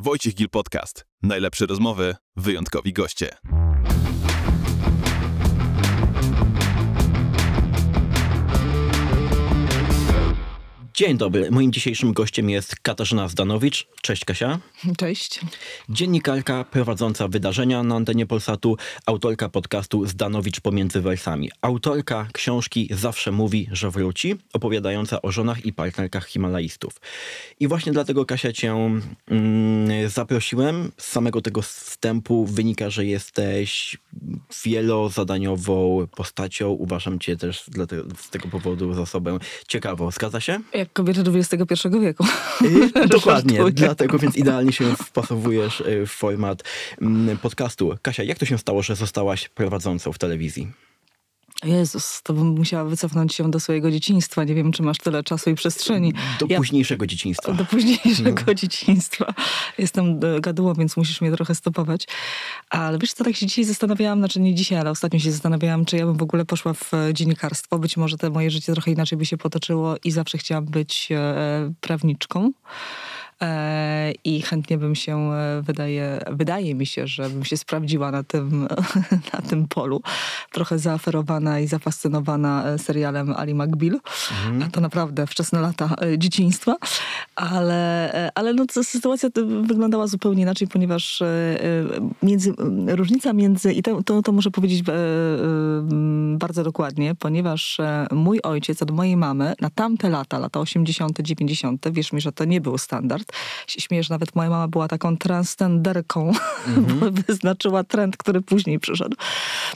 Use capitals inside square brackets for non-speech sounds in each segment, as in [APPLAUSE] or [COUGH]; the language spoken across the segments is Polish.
Wojciech Gil Podcast. Najlepsze rozmowy, wyjątkowi goście. Dzień dobry. Moim dzisiejszym gościem jest Katarzyna Zdanowicz. Cześć Kasia. Cześć. Dziennikarka prowadząca wydarzenia na antenie Polsatu, autorka podcastu Zdanowicz pomiędzy wersami. Autorka książki Zawsze mówi, że wróci, opowiadająca o żonach i partnerkach himalaistów. I właśnie dlatego Kasia cię mm, zaprosiłem. Z samego tego wstępu wynika, że jesteś wielozadaniową postacią. Uważam cię też dlatego, z tego powodu za osobę ciekawą. Zgadza się? Jak kobieta XXI wieku. Yy, [LAUGHS] dokładnie, dlatego więc idealnie się wpasowujesz y, w format mm, podcastu. Kasia, jak to się stało, że zostałaś prowadzącą w telewizji? Jezus, to bym musiała wycofnąć się do swojego dzieciństwa. Nie wiem, czy masz tyle czasu i przestrzeni. Do ja, późniejszego dzieciństwa. Do późniejszego no. dzieciństwa. Jestem e, gadułą, więc musisz mnie trochę stopować. Ale wiesz co, tak się dzisiaj zastanawiałam, znaczy nie dzisiaj, ale ostatnio się zastanawiałam, czy ja bym w ogóle poszła w e, dziennikarstwo. Być może te moje życie trochę inaczej by się potoczyło i zawsze chciałam być e, prawniczką. E, i chętnie bym się, e, wydaje, wydaje mi się, że bym się sprawdziła na tym, [LAUGHS] na tym polu. Trochę zaaferowana i zafascynowana e, serialem Ali McBeal. Mhm. To naprawdę wczesne lata dzieciństwa. Ale, ale no, sytuacja wyglądała zupełnie inaczej, ponieważ między, różnica między, i to, to, to muszę powiedzieć bardzo dokładnie, ponieważ mój ojciec od mojej mamy na tamte lata, lata 80., 90., wierz mi, że to nie był standard, się śmieję, że nawet moja mama była taką transcenderką, [LAUGHS] mm -hmm. wyznaczyła trend, który później przyszedł.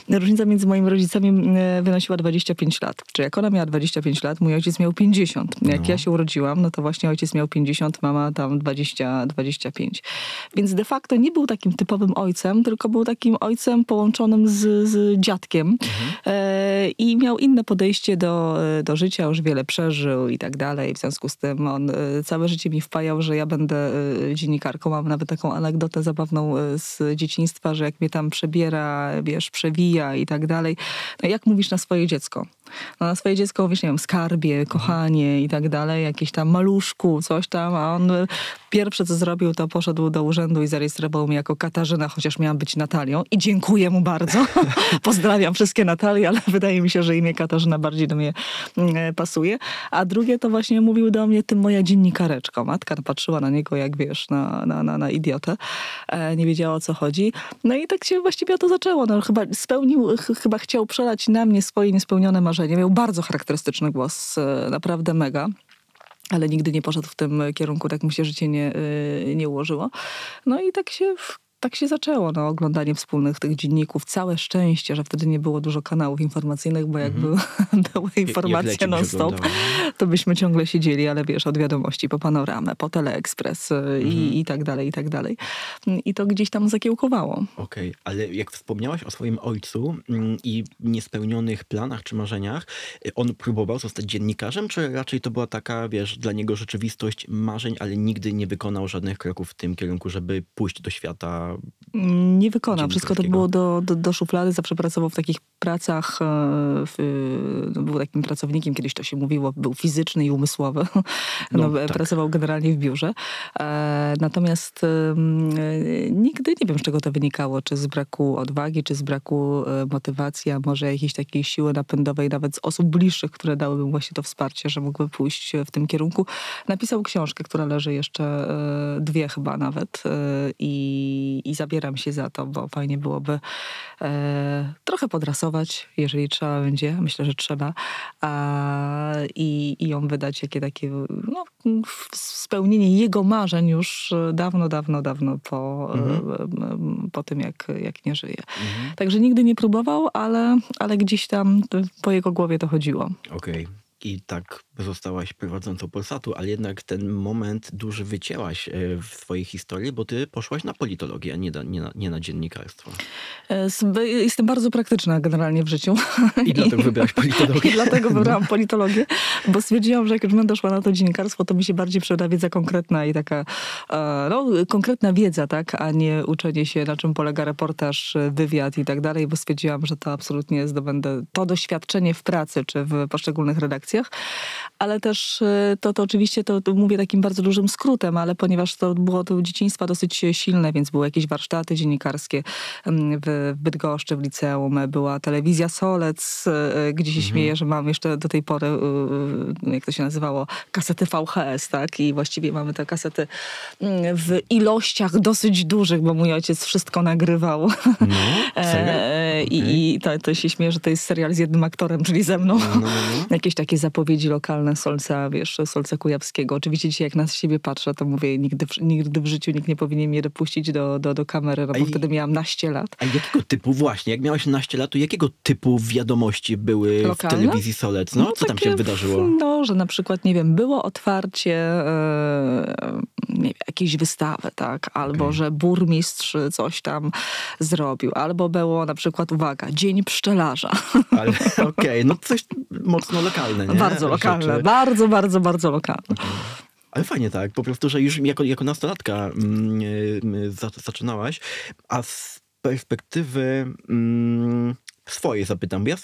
Różnica między moimi rodzicami wynosiła 25 lat. Czyli jak ona miała 25 lat, mój ojciec miał 50. Jak no. ja się urodziłam, no to właśnie ojciec miał 50, mama tam 20, 25. Więc de facto nie był takim typowym ojcem, tylko był takim ojcem połączonym z, z dziadkiem -hmm. e, i miał inne podejście do, do życia, już wiele przeżył i tak dalej. W związku z tym on e, całe życie mi wpajał, że ja ja będę y, dziennikarką. Mam nawet taką anegdotę zabawną y, z dzieciństwa, że jak mnie tam przebiera, wiesz, przewija i tak dalej. No jak mówisz na swoje dziecko? No na swoje dziecko mówisz, nie wiem, skarbie, kochanie i tak dalej, jakieś tam maluszku, coś tam, a on y, pierwsze co zrobił, to poszedł do urzędu i zarejestrował mnie jako Katarzyna, chociaż miałam być Natalią i dziękuję mu bardzo. [LAUGHS] Pozdrawiam wszystkie Natalie, ale wydaje mi się, że imię Katarzyna bardziej do mnie mm, pasuje. A drugie to właśnie mówił do mnie, ty moja dziennikareczko. Matka patrzyła na niego, jak wiesz, na, na, na, na idiotę. E, nie wiedziała o co chodzi. No i tak się właściwie to zaczęło. No, chyba spełnił, ch chyba chciał przelać na mnie swoje niespełnione marzenie. Miał bardzo charakterystyczny głos, e, naprawdę mega ale nigdy nie poszedł w tym kierunku, tak mu się życie nie, e, nie ułożyło. No i tak się tak się zaczęło, no, oglądanie wspólnych tych dzienników. Całe szczęście, że wtedy nie było dużo kanałów informacyjnych, bo jak mm -hmm. były [LAUGHS] informacje non-stop, to byśmy ciągle siedzieli, ale wiesz, od wiadomości po panoramę, po teleekspres mm -hmm. i, mhm. i tak dalej, i tak dalej. I to gdzieś tam zakiełkowało. Okej, okay. ale jak wspomniałaś o swoim ojcu mm, i niespełnionych planach czy marzeniach, y, on próbował zostać dziennikarzem, czy raczej to była taka, wiesz, dla niego rzeczywistość marzeń, ale nigdy nie wykonał żadnych kroków w tym kierunku, żeby pójść do świata nie wykonał. Wszystko to było do, do, do szuflady. Zawsze pracował w takich pracach. E, w, no, był takim pracownikiem, kiedyś to się mówiło, był fizyczny i umysłowy. [LAUGHS] No, no, tak. Pracował generalnie w biurze. E, natomiast e, nigdy nie wiem, z czego to wynikało. Czy z braku odwagi, czy z braku motywacji, a może jakiejś takiej siły napędowej, nawet z osób bliższych, które dałyby mu właśnie to wsparcie, że mógłby pójść w tym kierunku. Napisał książkę, która leży jeszcze dwie chyba nawet i i zabieram się za to, bo fajnie byłoby e, trochę podrasować, jeżeli trzeba będzie, myślę, że trzeba, a, i, i ją wydać jakie takie, no, spełnienie jego marzeń już dawno, dawno, dawno po, mhm. po tym, jak, jak nie żyje. Mhm. Także nigdy nie próbował, ale, ale gdzieś tam po jego głowie to chodziło. Okej. Okay i tak zostałaś prowadzącą Polsatu, ale jednak ten moment duży wycięłaś e, w swojej historii, bo ty poszłaś na politologię, a nie na, nie na, nie na dziennikarstwo. E, jestem bardzo praktyczna generalnie w życiu. I dlatego [LAUGHS] wybrałaś politologię. [LAUGHS] I dlatego wybrałam politologię, bo stwierdziłam, że jak już będę szła na to dziennikarstwo, to mi się bardziej przyda wiedza konkretna i taka, e, no, konkretna wiedza, tak, a nie uczenie się, na czym polega reportaż, wywiad i tak dalej, bo stwierdziłam, że to absolutnie zdobędę to doświadczenie w pracy, czy w poszczególnych redakcjach. Ale też e, to, to oczywiście to, to mówię takim bardzo dużym skrótem, ale ponieważ to było to dzieciństwa dosyć silne, więc były jakieś warsztaty dziennikarskie mm, w Bydgoszczy, w liceum, była telewizja Solec, e, gdzie się Mhm. śmieję, że mam jeszcze do tej pory, jak to się nazywało, kasety VHS, tak? I właściwie mamy te kasety mm, w ilościach dosyć dużych, bo mój ojciec wszystko nagrywał. No? [LAUGHS] E, I, i to, to się śmieje, że to jest serial z jednym aktorem, czyli ze mną. No, no, no. [LAUGHS] Jakieś takie zapowiedzi lokalne Solca, wiesz, Solca Kujawskiego. Oczywiście dzisiaj jak na siebie patrzę, to mówię, nigdy, nigdy w życiu nikt nie powinien mnie dopuścić do, do, do kamery, no bo i- wtedy miałam naście lat. A jakiego typu, właśnie, jak miałaś naście lat, to jakiego typu wiadomości były Lokalne? w telewizji Solec? No, co tam się wydarzyło? No, że na przykład, nie wiem, było otwarcie wiem, jakiejś wystawy, tak? Albo, Okej. że burmistrz coś tam zrobił. Albo było na przykład, uwaga, Dzień Pszczelarza. Ale okej, no coś mocno lokalne, nie? bardzo lokalne, Rzeczy. bardzo, bardzo, bardzo lokalne. Ale fajnie tak, po prostu, że już jako, jako nastolatka mm, y, za, zaczynałaś, a z perspektywy mm, swojej zapytam, bo ja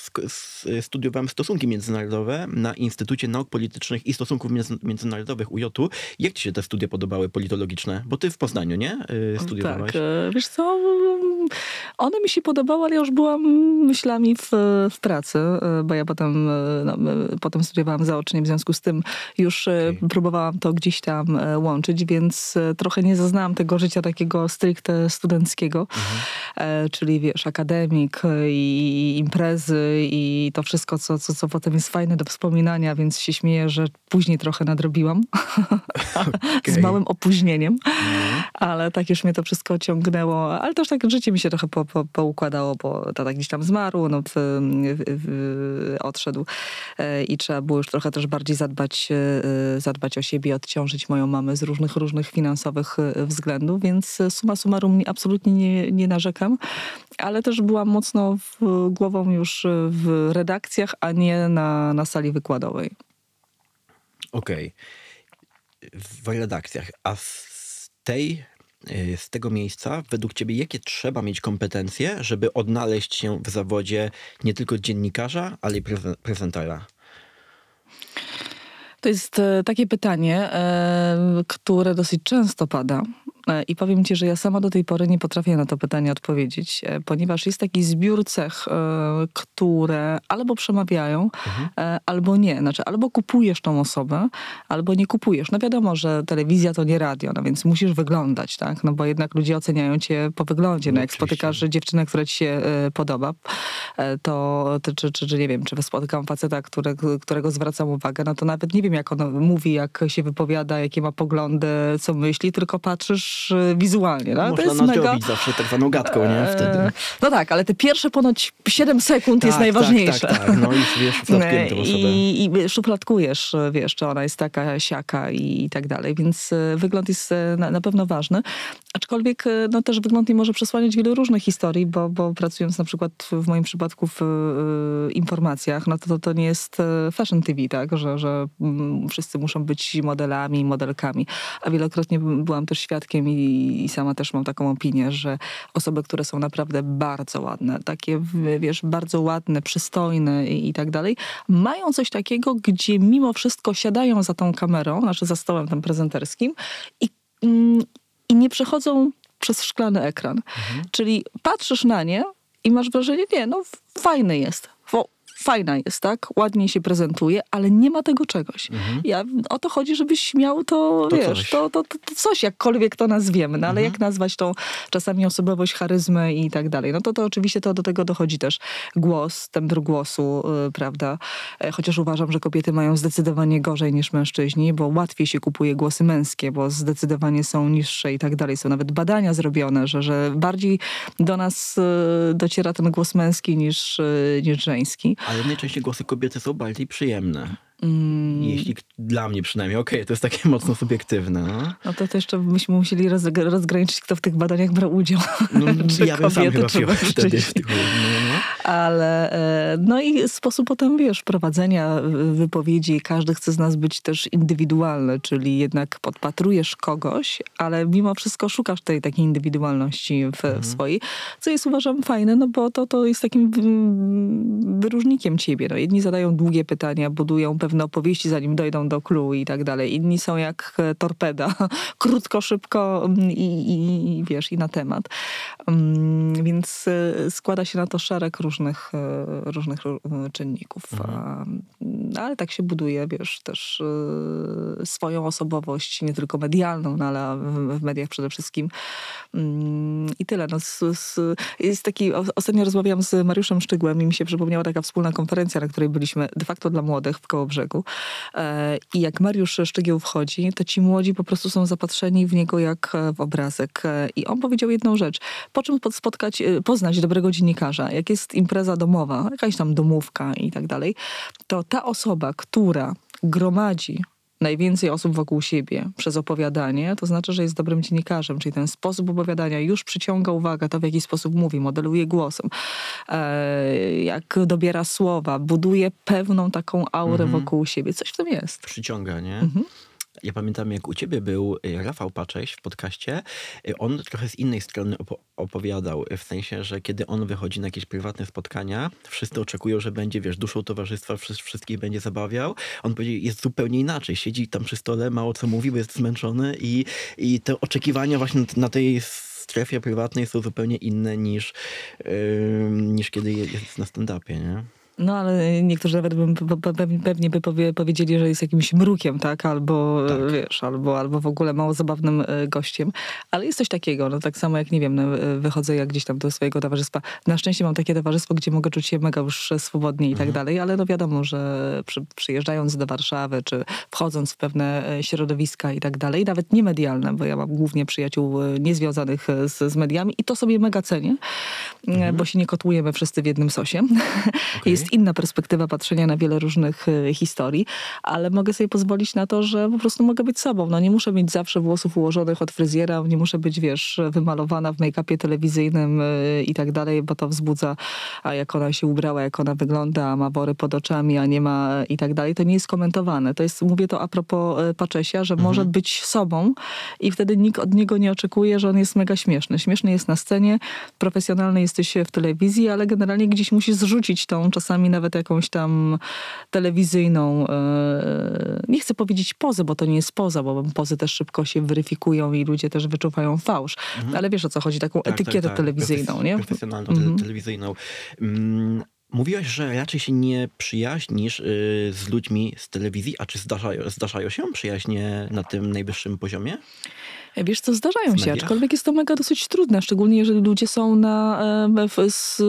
studiowałem stosunki międzynarodowe na Instytucie Nauk Politycznych i Stosunków Między- Międzynarodowych UJ-u. Jak ci się te studia podobały politologiczne? Bo ty w Poznaniu, nie? Y, Studiowałaś. Tak, e, wiesz co, mm, one mi się podobały, ale ja już byłam myślami w, w pracy, e, bo ja potem, e, no, potem studiowałam zaocznie, w związku z tym już Okej. próbowałam to gdzieś tam łączyć, więc trochę nie zaznałam tego życia takiego stricte studenckiego, e, czyli wiesz, akademik e, i imprezy i to wszystko, co, co, co potem jest fajne do wspominania, więc się śmieję, że później trochę nadrobiłam [LAUGHS] z Okej. małym opóźnieniem. No. Ale tak już mnie to wszystko ciągnęło, ale też tak życie mi się trochę po, po, poukładało, bo tata gdzieś tam zmarł, no, w, w, w, odszedł e, i trzeba było już trochę też bardziej zadbać, e, zadbać o siebie, odciążyć moją mamę z różnych, różnych finansowych e, względów, więc suma summarum nie- absolutnie nie, nie narzekam, ale też byłam mocno w, głową już w redakcjach, a nie na, na sali wykładowej. Okej. W redakcjach. A z tej, y, z tego miejsca, według ciebie, jakie trzeba mieć kompetencje, żeby odnaleźć się w zawodzie nie tylko dziennikarza, ale i prezen- prezentera? To jest e, takie pytanie, e, które dosyć często pada. I powiem ci, że ja sama do tej pory nie potrafię na to pytanie odpowiedzieć, e, ponieważ jest taki zbiór cech, e, które albo przemawiają, e, albo nie. Znaczy, albo kupujesz tą osobę, albo nie kupujesz. No wiadomo, że telewizja to nie radio, no więc musisz wyglądać, tak? No bo jednak ludzie oceniają cię po wyglądzie. No, No jak oczywiście. spotykasz dziewczynę, która ci się podoba, to, czy, czy, czy nie wiem, czy spotykam faceta, którego, którego zwracam uwagę, no to nawet nie wiem, jak on mówi, jak się wypowiada, jakie ma poglądy, co myśli, tylko patrzysz e, wizualnie. No, to Można jest nas mega... robić zawsze tak zwaną gadką, nie? Wtedy. E, No tak, ale te pierwsze ponoć 7 sekund jest Tak, najważniejsze. Tak, tak, tak. No [LAUGHS] i wiesz, osobę. I, I szufladkujesz, wiesz, czy ona jest taka, siaka i, tak dalej, więc e, wygląd jest e, na, na pewno ważny. Aczkolwiek e, no, też wygląd nie może przesłaniać wielu różnych historii, bo, bo pracując na przykład w moim przypadku w e, informacjach, no to, to to nie jest e, fashion TV, tak, że, że mm, wszyscy muszą być modelami, modelkami. A wielokrotnie byłam też świadkiem i, i sama też mam taką opinię, że osoby, które są naprawdę bardzo ładne, takie wiesz, bardzo ładne, przystojne i, i tak dalej, mają coś takiego, gdzie mimo wszystko siadają za tą kamerą, znaczy za stołem tym prezenterskim i, mm, i nie przechodzą przez szklany ekran. Czyli patrzysz na nie i masz wrażenie, nie, no fajny jest. Fajna jest, tak? Ładnie się prezentuje, ale nie ma tego czegoś. Ja, o to chodzi, żebyś miał to, To wiesz, coś. To, to, to, coś, jakkolwiek to nazwiemy. No ale jak nazwać tą czasami osobowość, charyzmę i tak dalej. No to, to oczywiście to do tego dochodzi też głos, tembr głosu, yy, prawda? E, Chociaż uważam, że kobiety mają zdecydowanie gorzej niż mężczyźni, bo łatwiej się kupuje głosy męskie, bo zdecydowanie są niższe i tak dalej. Są nawet badania zrobione, że, że bardziej do nas yy, dociera ten głos męski niż, yy, niż żeński. Ale najczęściej głosy kobiety są bardziej przyjemne. Mm. Jeśli dla mnie przynajmniej, okej, to jest takie [LAUGHS] mocno subiektywne. No. No to, to jeszcze byśmy musieli roz, rozgraniczyć, kto w tych badaniach brał udział. No, [LAUGHS] Czy ja bym sam chyba wtedy w tych no, no. Ale e, no i sposób potem, wiesz, prowadzenia wypowiedzi, każdy chce z nas być też indywidualny, czyli jednak podpatrujesz kogoś, ale mimo wszystko szukasz tej takiej indywidualności w, mhm. w swojej, co jest uważam fajne, no bo to, to jest takim wyróżnikiem ciebie. No, jedni zadają długie pytania, budują pewne opowieści, zanim dojdą do clue i tak dalej. Inni są jak torpeda, [LAUGHS] krótko, szybko mm, i, i, i wiesz, i na temat. Um, więc y, składa się na to szereg różnych, y, różnych czynników. Mhm. ale tak się buduje, wiesz, też swoją osobowość, nie tylko medialną, no, ale w, mediach przede wszystkim. I tyle. No, z, z, jest taki, ostatnio rozmawiałam z Mariuszem Szczygłem i mi się przypomniała taka wspólna konferencja, na której byliśmy de facto dla młodych w Kołobrzegu. E, I jak Mariusz Szczygieł wchodzi, to ci młodzi po prostu są zapatrzeni w niego jak w obrazek. E, I on powiedział jedną rzecz. Po czym spotkać, e, poznać dobrego dziennikarza? Jak jest impreza domowa, jakaś tam domówka i tak dalej, to ta osoba, która gromadzi najwięcej osób wokół siebie przez opowiadanie, to znaczy, że jest dobrym dziennikarzem, czyli ten sposób opowiadania już przyciąga uwagę, to w jaki sposób mówi, modeluje głosem, e, jak dobiera słowa, buduje pewną taką aurę mhm. wokół siebie. Coś w tym jest. Przyciąga, nie? Mhm. Ja pamiętam, jak u ciebie był y, Rafał Pacześ w podcaście. Y, on trochę z innej strony opowiadał, w sensie, że kiedy on wychodzi na jakieś prywatne spotkania, wszyscy oczekują, że będzie, wiesz, duszą towarzystwa, wszystkich będzie zabawiał. On powiedział, jest zupełnie inaczej. Siedzi tam przy stole, mało co mówi, bo jest zmęczony i, i te oczekiwania właśnie na tej strefie prywatnej są zupełnie inne niż, yy, niż kiedy jest na stand-upie, nie? No ale niektórzy nawet by, pewnie by powie, powiedzieli, że jest jakimś mrukiem, tak? Albo tak. wiesz, albo, albo w ogóle mało zabawnym e, gościem. Ale jest coś takiego, no tak samo jak nie wiem, no, e, wychodzę jak gdzieś tam do swojego towarzystwa. Na szczęście mam takie towarzystwo, gdzie mogę czuć się mega już swobodnie i tak mhm. dalej, ale no wiadomo, że przy, przyjeżdżając do Warszawy, czy wchodząc w pewne e, środowiska i tak dalej, nawet nie medialne, bo ja mam głównie przyjaciół niezwiązanych z, z mediami i to sobie mega cenię, mhm. bo się nie kotłujemy wszyscy w jednym sosie. [LAUGHS] Okay. Jest inna perspektywa patrzenia na wiele różnych e, historii, ale mogę sobie pozwolić na to, że po prostu mogę być sobą. No nie muszę mieć zawsze włosów ułożonych od fryzjera, nie muszę być, wiesz, wymalowana w make-upie telewizyjnym e, i tak dalej, bo to wzbudza, a jak ona się ubrała, jak ona wygląda, a ma wory pod oczami, a nie ma i tak dalej. To nie jest komentowane. To jest, mówię to a propos e, Paczesia, że mhm. może być sobą i wtedy nikt od niego nie oczekuje, że on jest mega śmieszny. Śmieszny jest na scenie, profesjonalny jesteś w telewizji, ale generalnie gdzieś musi zrzucić tą czasami czasami nawet jakąś tam telewizyjną, e, nie chcę powiedzieć pozę, bo to nie jest poza, bo pozy też szybko się weryfikują i ludzie też wyczuwają fałsz. Mhm. Ale wiesz o co chodzi, taką tak, tak etykietę tak, tak. telewizyjną, nie? Profesjonalną, mhm. telewizyjną. Mm. Mówiłaś, że raczej się nie przyjaźnisz y, z ludźmi z telewizji, a czy zdarzają, zdarzają się przyjaźnie na tym najwyższym poziomie? Wiesz co, zdarzają się, aczkolwiek jest to mega dosyć trudne, szczególnie jeżeli ludzie są na w, z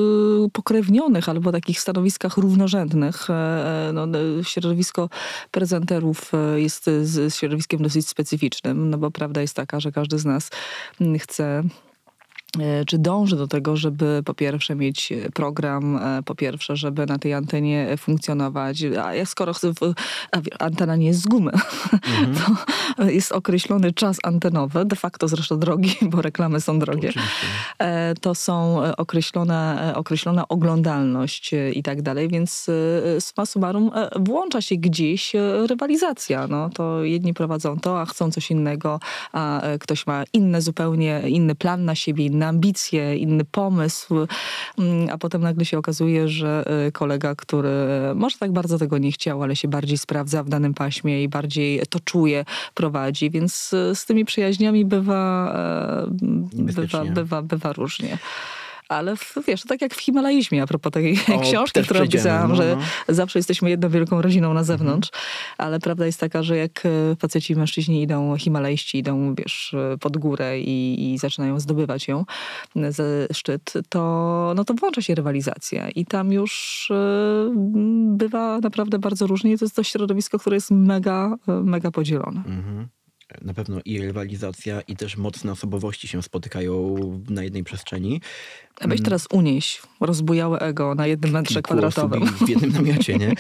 pokrewnionych albo takich stanowiskach równorzędnych. E, e, no, środowisko prezenterów e, jest z środowiskiem dosyć specyficznym, no bo prawda jest taka, że każdy z nas chce E, czy dąży do tego, żeby po pierwsze mieć program, e, po pierwsze, żeby na tej antenie funkcjonować. A jak skoro antena nie jest z gumy, mhm. [LAUGHS] to jest określony czas antenowy, de facto zresztą drogi, bo reklamy są drogie. Oczywiście. E, to są określona, określona oglądalność i tak dalej, więc summa summarum włącza się gdzieś rywalizacja. No, to jedni prowadzą to, a chcą coś innego, a ktoś ma inny zupełnie inny plan na siebie, inne ambicje, inny pomysł, mm, a potem nagle się okazuje, że y, kolega, który może tak bardzo tego nie chciał, ale się bardziej sprawdza w danym paśmie i bardziej to czuje, prowadzi, więc y, z tymi przyjaźniami bywa, e, bywa, bywa, bywa różnie ale w, wiesz, tak jak w Himalajizmie, a propos tej o, [LAUGHS] książki, którą pisałam, no, że no. zawsze jesteśmy jedną wielką rodziną na zewnątrz, mhm. ale prawda jest taka, że jak e, faceci i mężczyźni idą, himalajści idą, wiesz, pod górę i, i zaczynają zdobywać ją ze szczyt, to, no to włącza się rywalizacja i tam już bywa naprawdę bardzo różnie. To jest to środowisko, które jest mega, mega podzielone. Mhm na pewno i rywalizacja, i też mocne osobowości się spotykają na jednej przestrzeni. A weź mm. teraz unieść rozbujałe ego na jednym metrze kwadratowym. w jednym [LAUGHS] namiocie, nie?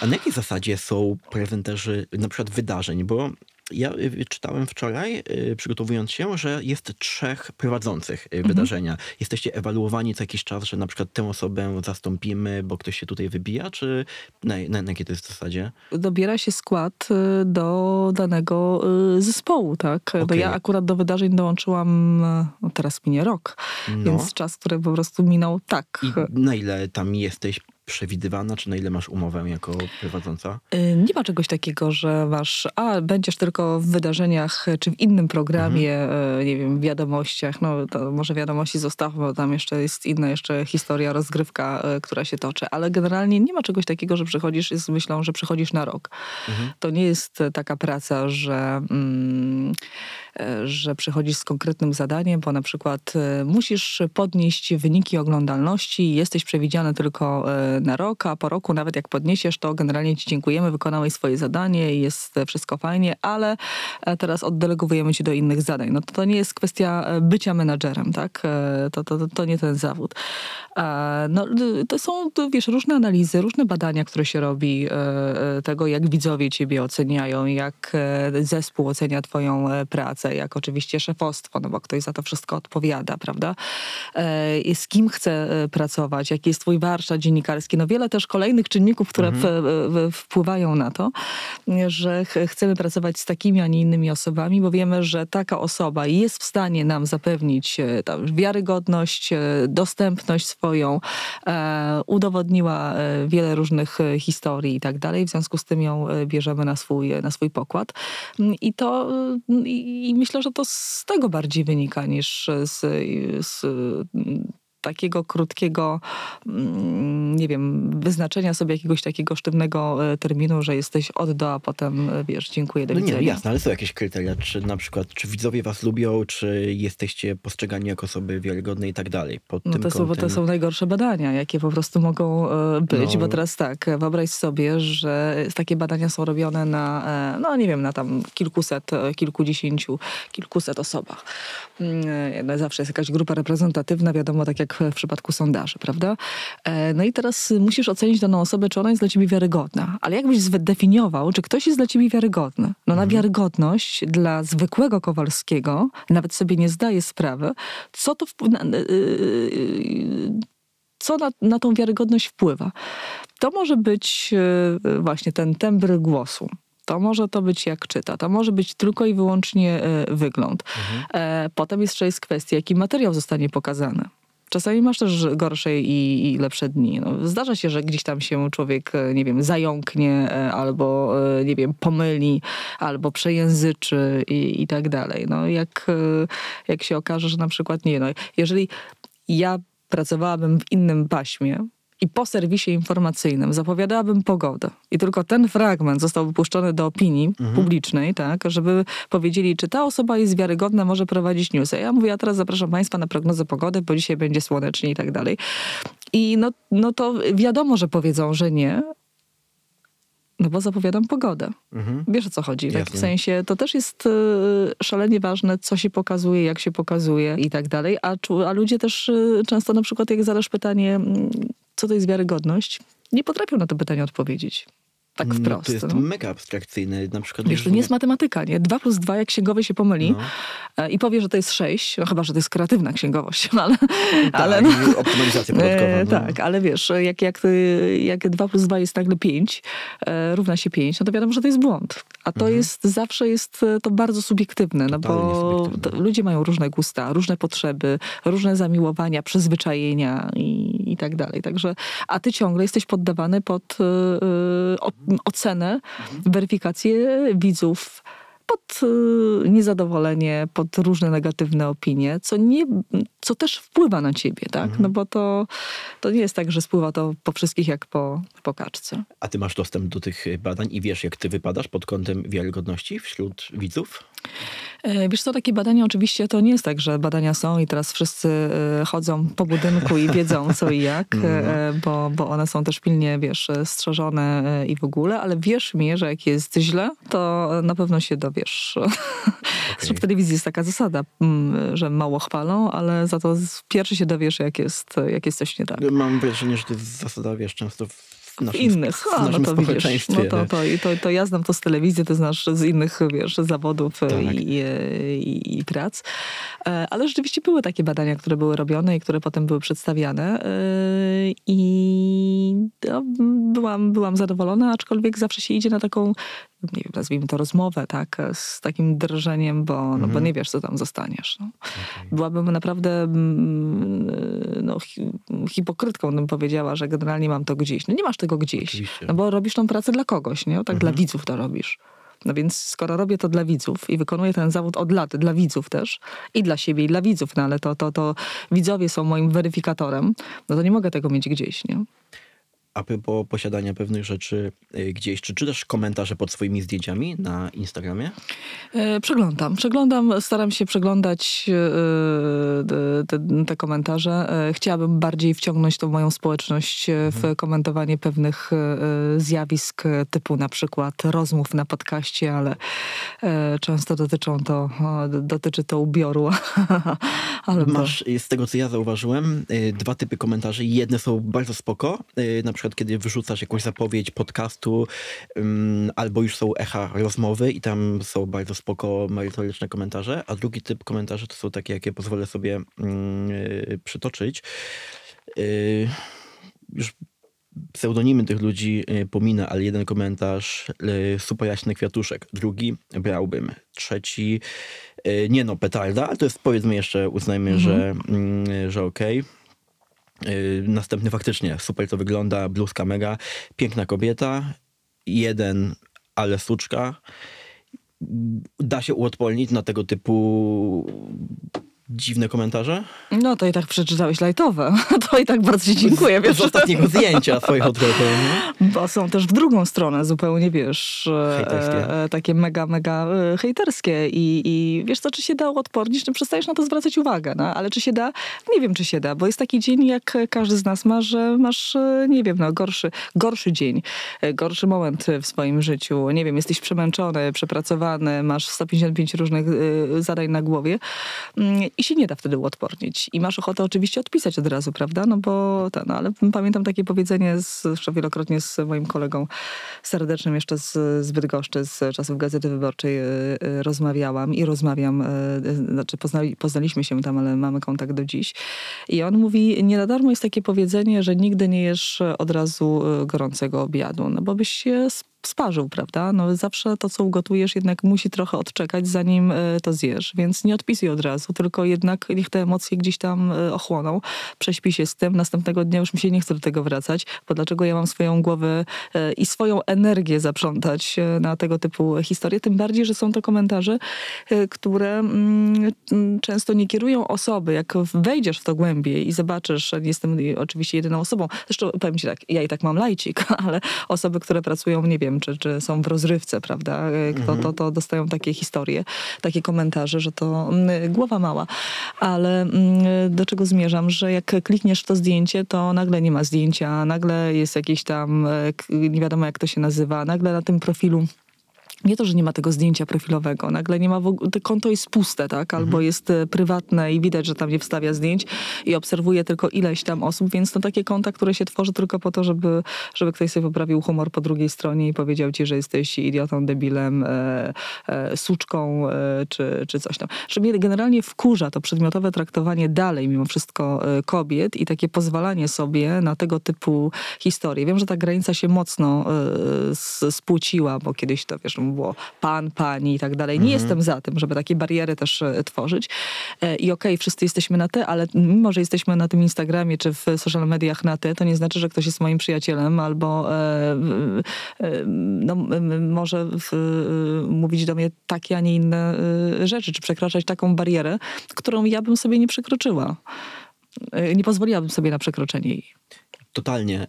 A na jakiej zasadzie są prezenterzy na przykład wydarzeń? Bo Ja y, czytałem wczoraj, y, przygotowując się, że jest trzech prowadzących y, Mhm. wydarzenia. Jesteście ewaluowani co jakiś czas, że na przykład tę osobę zastąpimy, bo ktoś się tutaj wybija, czy na, na, na jakiej to jest zasadzie? dobiera się skład y, do danego y, zespołu, tak? Bo Okej. ja akurat do wydarzeń dołączyłam, y, no teraz minie rok, No. więc czas, który po prostu minął tak. I na ile tam jesteś przewidywana, czy na ile masz umowę jako prowadząca? Y, Nie ma czegoś takiego, że masz, a będziesz tylko w wydarzeniach, czy w innym programie, Mhm. y, nie wiem, w wiadomościach, no to może wiadomości zostawmy, bo tam jeszcze jest inna jeszcze historia, rozgrywka, y, która się toczy, ale generalnie nie ma czegoś takiego, że przychodzisz z myślą, że przychodzisz na rok. Mhm. To nie jest taka praca, że, mm, że przychodzisz z konkretnym zadaniem, bo na przykład e, musisz podnieść wyniki oglądalności, jesteś przewidziany tylko e, na rok, a po roku nawet jak podniesiesz, to generalnie ci dziękujemy, wykonałeś swoje zadanie i jest e, wszystko fajnie, ale e, teraz oddelegowujemy ci do innych zadań. No to, to nie jest kwestia e, bycia menadżerem, tak? E, To, to, to, nie ten zawód. E, No, to są, to, wiesz, różne analizy, różne badania, które się robi e, e, tego, jak widzowie ciebie oceniają, jak e, zespół ocenia twoją e, pracę, jak oczywiście szefostwo, no bo ktoś za to wszystko odpowiada, prawda? E, i Z kim chce e, pracować, jaki jest twój warsztat dziennikarski. No wiele też kolejnych czynników, które w, w, wpływają na to, że ch chcemy pracować z takimi, a nie innymi osobami, bo wiemy, że taka osoba jest w stanie nam zapewnić e, tam, wiarygodność, e, dostępność swoją, e, udowodniła e, wiele różnych e, historii i tak dalej. W związku z tym ją e, bierzemy na swój, na swój pokład. I to e, i, myślę, że to z tego bardziej wynika niż z, z takiego krótkiego, mm, nie wiem, wyznaczenia sobie jakiegoś takiego sztywnego e, terminu, że jesteś od do, a potem, e, wiesz, dziękuję, do No nie, widzenia. no jasne, ale są jakieś kryteria, czy na przykład, czy widzowie was lubią, czy jesteście postrzegani jako osoby wiarygodne i tak dalej. Pod No to są, bo to kątem- są najgorsze badania, jakie po prostu mogą e, być, No. bo teraz tak, wyobraź sobie, że takie badania są robione na, no nie wiem, na tam kilkuset, kilkudziesięciu, kilkuset osobach. Mm, No zawsze jest jakaś grupa reprezentatywna, wiadomo, tak jak w przypadku sondaży, prawda? E, No i teraz musisz ocenić daną osobę, czy ona jest dla ciebie wiarygodna. Ale jakbyś zdefiniował, czy ktoś jest dla ciebie wiarygodny? No na wiarygodność dla zwykłego Kowalskiego, nawet sobie nie zdaje sprawy, co to wpł- na, yy, co na, na tą wiarygodność wpływa. To może być e, właśnie ten tembr głosu. To może to być jak czyta, to może być tylko i wyłącznie e, wygląd. E, Potem jeszcze jest kwestia, jaki materiał zostanie pokazany. Czasami masz też gorsze i, i lepsze dni. No, zdarza się, że gdzieś tam się człowiek, e, nie wiem, zająknie, e, albo, e, nie wiem, pomyli, albo przejęzyczy i, i tak dalej. No, jak, jak się okaże, że na przykład, nie no, jeżeli ja pracowałabym w innym paśmie i po serwisie informacyjnym zapowiadałabym pogodę i tylko ten fragment został wypuszczony do opinii publicznej, tak, żeby powiedzieli, czy ta osoba jest wiarygodna, może prowadzić newsy. Ja mówię, ja teraz zapraszam Państwa na prognozę pogody, bo dzisiaj będzie słonecznie i tak dalej. I no, no to wiadomo, że powiedzą, że nie, no bo zapowiadam pogodę. Mhm. Wiesz o co chodzi. Tak w sensie to też jest e, szalenie ważne, co się pokazuje, jak się pokazuje i tak dalej. A, a ludzie też e, często na przykład, jak zadasz pytanie, mm, co to jest wiarygodność, nie potrafią na to pytanie odpowiedzieć. Tak No, wprost. to jest no. mega abstrakcyjne. Na przykład, Wiesz, to nie jest matematyka, nie? Dwa plus dwa, jak księgowy się pomyli No. e, i powie, że to jest sześć, no chyba, że to jest kreatywna księgowość, [LAUGHS] ale, ale tak, no, i optymalizacja podatkowa. E, no. tak, ale wiesz, jak, jak, y, jak 2 plus 2 jest nagle 5, e, równa się 5, no to wiadomo, że to jest błąd. A to jest, zawsze jest e, to bardzo subiektywne, no bo subiektywne. ludzie mają różne gusta, różne potrzeby, różne zamiłowania, przyzwyczajenia i, i tak dalej. Także, a ty ciągle jesteś poddawany pod e, e, o, ocenę, weryfikację widzów, pod y, niezadowolenie, pod różne negatywne opinie, co, nie, co też wpływa na ciebie, tak? No bo to, to nie jest tak, że spływa to po wszystkich jak po, po kaczce. A ty masz dostęp do tych badań i wiesz, jak ty wypadasz pod kątem wiarygodności wśród widzów? E, Wiesz co, takie badania oczywiście to nie jest tak, że badania są i teraz wszyscy e, chodzą po budynku i wiedzą co i jak, [LAUGHS] e, bo, bo one są też pilnie, wiesz, strzeżone i w ogóle, ale wierz mi, że jak jest źle, to na pewno się dowiesz. [LAUGHS] Zresztą w telewizji jest taka zasada, mm, że mało chwalą, ale za to pierwszy się dowiesz, jak jest, jak jest coś nie tak. Mam wrażenie, że to jest zasada, wiesz, często w w naszym, innych. w A, no naszym to widzisz, społeczeństwie. no to, to, to, to ja znam to z telewizji, to znasz z innych, wiesz, zawodów e, Tak. i, i, i prac. E, Ale rzeczywiście były takie badania, które były robione i które potem były przedstawiane. E, I no, byłam, byłam zadowolona, aczkolwiek zawsze się idzie na taką, nie wiem, nazwijmy to rozmowę, tak, z takim drżeniem, bo, no, bo Mhm. nie wiesz, co tam zostaniesz. No. Byłabym naprawdę mm, no, hi, hipokrytką, bym powiedziała, że generalnie mam to gdzieś. No nie masz tego gdzieś. Oczywiście. No bo robisz tą pracę dla kogoś, nie? Tak dla Mhm. widzów to robisz. No więc skoro robię to dla widzów i wykonuję ten zawód od lat dla widzów też i dla siebie i dla widzów, no ale to, to, to widzowie są moim weryfikatorem, no to nie mogę tego mieć gdzieś, nie? A propos posiadania pewnych rzeczy y, gdzieś, czy czytasz komentarze pod swoimi zdjęciami na Instagramie? E, Przeglądam, przeglądam, staram się przeglądać e, te, te, komentarze. E, Chciałabym bardziej wciągnąć tą moją społeczność e, w komentowanie pewnych e, zjawisk e, typu na przykład rozmów na podcaście, ale e, często dotyczą to, dotyczy to ubioru. [LAUGHS] Albo, Masz, z tego co ja zauważyłem, dwa typy komentarzy. Jedne są bardzo spoko, na przykład kiedy wyrzucasz jakąś zapowiedź podcastu, ym, albo już są echa rozmowy i tam są bardzo spoko, merytoryczne komentarze, a drugi typ komentarzy to są takie, jakie pozwolę sobie ym, y, przytoczyć. Y, już pseudonimy tych ludzi y, pominę, ale jeden komentarz y, super jaśny kwiatuszek, drugi brałbym, trzeci y, nie no, petarda, ale to jest powiedzmy jeszcze, uznajmy, że, mm, że okej. Y, Następny faktycznie, super to wygląda, bluzka mega, piękna kobieta, jeden, ale suczka. Da się uodpornić na tego typu dziwne komentarze? no to i tak przeczytałeś lajtowe. [LAUGHS] To i tak bardzo ci dziękuję. [LAUGHS] Wiesz, Z ostatniego [LAUGHS] zdjęcia swoich odwrotów. Bo są też w drugą stronę zupełnie, wiesz, e, e, takie mega, mega e, hejterskie i, i wiesz co, czy się da uodpornić, no przestajesz na to zwracać uwagę, no, ale czy się da? Nie wiem, czy się da, bo jest taki dzień, jak każdy z nas ma, że masz, e, nie wiem, no gorszy, gorszy dzień, gorszy moment w swoim życiu, nie wiem, jesteś przemęczony, przepracowany, masz 155 różnych zadań na głowie mm, i się nie da wtedy uodpornić. I masz ochotę oczywiście odpisać od razu, prawda? No bo ten, no, ale pamiętam takie powiedzenie, z, zresztą wielokrotnie z moim kolegą serdecznym jeszcze z, z Bydgoszczy, z czasów Gazety Wyborczej y, y, rozmawiałam i rozmawiam, y, znaczy poznali, poznaliśmy się tam, ale mamy kontakt do dziś. I on mówi, nie na darmo jest takie powiedzenie, że nigdy nie jesz od razu gorącego obiadu, no bo byś się sparzył, prawda? No zawsze to, co ugotujesz, jednak musi trochę odczekać, zanim y, to zjesz, więc nie odpisuj od razu, tylko jednak niech te emocje gdzieś tam y, ochłoną, prześpi się z tym, następnego dnia już mi się nie chce do tego wracać, bo dlaczego ja mam swoją głowę y, i swoją energię zaprzątać na tego typu historie, tym bardziej, że są to komentarze, które mm, często nie kierują osoby, jak wejdziesz w to głębiej i zobaczysz, nie jestem oczywiście jedyną osobą, zresztą powiem ci tak, ja i tak mam lajcik, [LAUGHS] ale osoby, które pracują, nie wiem, czy, czy są w rozrywce, prawda, y, kto, to, to dostają takie historie, takie komentarze, że to mm, głowa mała, ale mm, do czego zmierzam, że jak klikniesz w to zdjęcie, to nagle nie ma zdjęcia, nagle jest jakieś tam, e, nie wiadomo jak to się nazywa, nagle na tym profilu nie to, że nie ma tego zdjęcia profilowego, nagle nie ma w ogóle, to konto jest puste, tak? Albo jest e, prywatne i widać, że tam nie wstawia zdjęć i obserwuje tylko ileś tam osób, więc to takie konta, które się tworzy tylko po to, żeby, żeby ktoś sobie poprawił humor po drugiej stronie i powiedział ci, że jesteś idiotą, debilem, e, e, suczką e, czy, czy coś tam. Że mnie generalnie wkurza to przedmiotowe traktowanie dalej mimo wszystko e, kobiet i takie pozwalanie sobie na tego typu historie. Wiem, że ta granica się mocno e, spłuciła, bo kiedyś to wiesz, było pan, pani i tak dalej. Nie jestem za tym, żeby takie bariery też e, tworzyć. E, I okej, wszyscy jesteśmy na ty, ale mimo, że jesteśmy na tym Instagramie czy w social mediach na ty, to nie znaczy, że ktoś jest moim przyjacielem albo e, no, może w, mówić do mnie takie, a nie inne rzeczy, czy przekraczać taką barierę, którą ja bym sobie nie przekroczyła. Nie pozwoliłabym sobie na przekroczenie jej. Totalnie.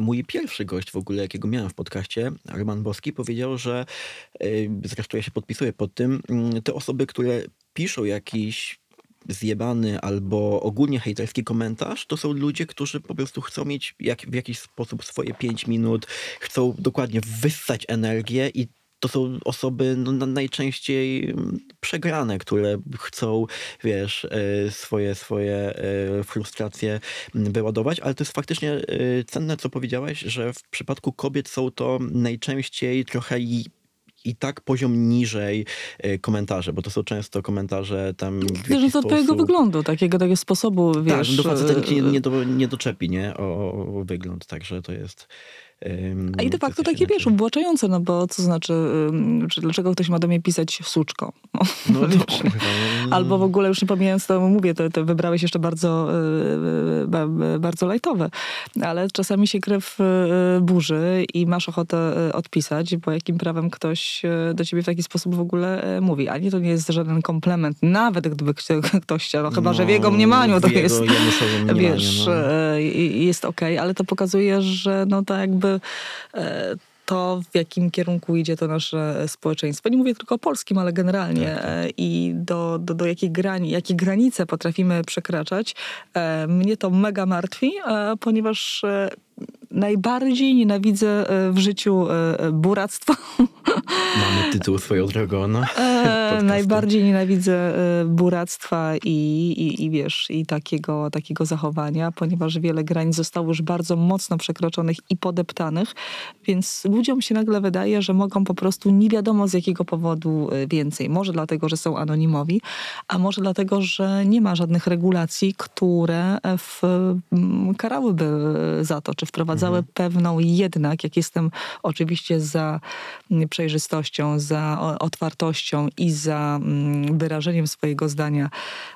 Mój pierwszy gość w ogóle, jakiego miałem w podcaście, Roman Boski, powiedział, że zresztą ja się podpisuję pod tym, ym, te osoby, które piszą jakiś zjebany albo ogólnie hejterski komentarz, to są ludzie, którzy po prostu chcą mieć jak, w jakiś sposób swoje 5 minut, chcą dokładnie wyssać energię i to są osoby no, na- najczęściej mm, przegrane, które chcą, wiesz, e, swoje, swoje e, frustracje mm, wyładować, ale to jest faktycznie e, cenne, co powiedziałaś, że w przypadku kobiet są to najczęściej trochę i i tak poziom niżej komentarze, bo to są często komentarze tam no to twojego sposób... wyglądu, takiego, takiego sposobu, Tak, wiesz... że do faceta nikt nie, nie, do, nie doczepi, nie? O, o wygląd, także to jest... A i de to facto takie, wiesz, inaczej. uwłaczające, no bo co znaczy, czy dlaczego ktoś ma do mnie pisać suczko? [LAUGHS] No, to, wiesz, kurwa, no, Albo w ogóle, już nie pomijając to, mówię, to, to wybrałeś jeszcze bardzo, ba- ba- bardzo lajtowe, ale czasami się krew yy, burzy i masz ochotę odpisać, bo jakim prawem ktoś do ciebie w taki sposób w ogóle mówi. Ani to nie jest żaden komplement, nawet gdyby ktoś, chciał, no, chyba, że w jego mniemaniu to jego jest wiesz, no. jest okej, ale to pokazuje, że no to jakby e, to, w jakim kierunku idzie to nasze społeczeństwo. Nie mówię tylko o polskim, ale generalnie. Tak, tak. E, I do, do, do jakiej, grani, jakie granice potrafimy przekraczać. E, Mnie to mega martwi, ponieważ najbardziej nienawidzę e, w życiu e, buractwa. [LAUGHS] Mamy tytuł swoją drogą, no. E, [LAUGHS] najbardziej nienawidzę e, buractwa i, i, i wiesz, i takiego, takiego zachowania, ponieważ wiele granic zostało już bardzo mocno przekroczonych i podeptanych, więc ludziom się nagle wydaje, że mogą po prostu nie wiadomo z jakiego powodu e, więcej. Może dlatego, że są anonimowi, a może dlatego, że nie ma żadnych regulacji, które e, w, karałyby e, za to, czy wprowadzały pewną jednak, jak jestem oczywiście za przejrzystością, za otwartością i za mm, wyrażeniem swojego zdania,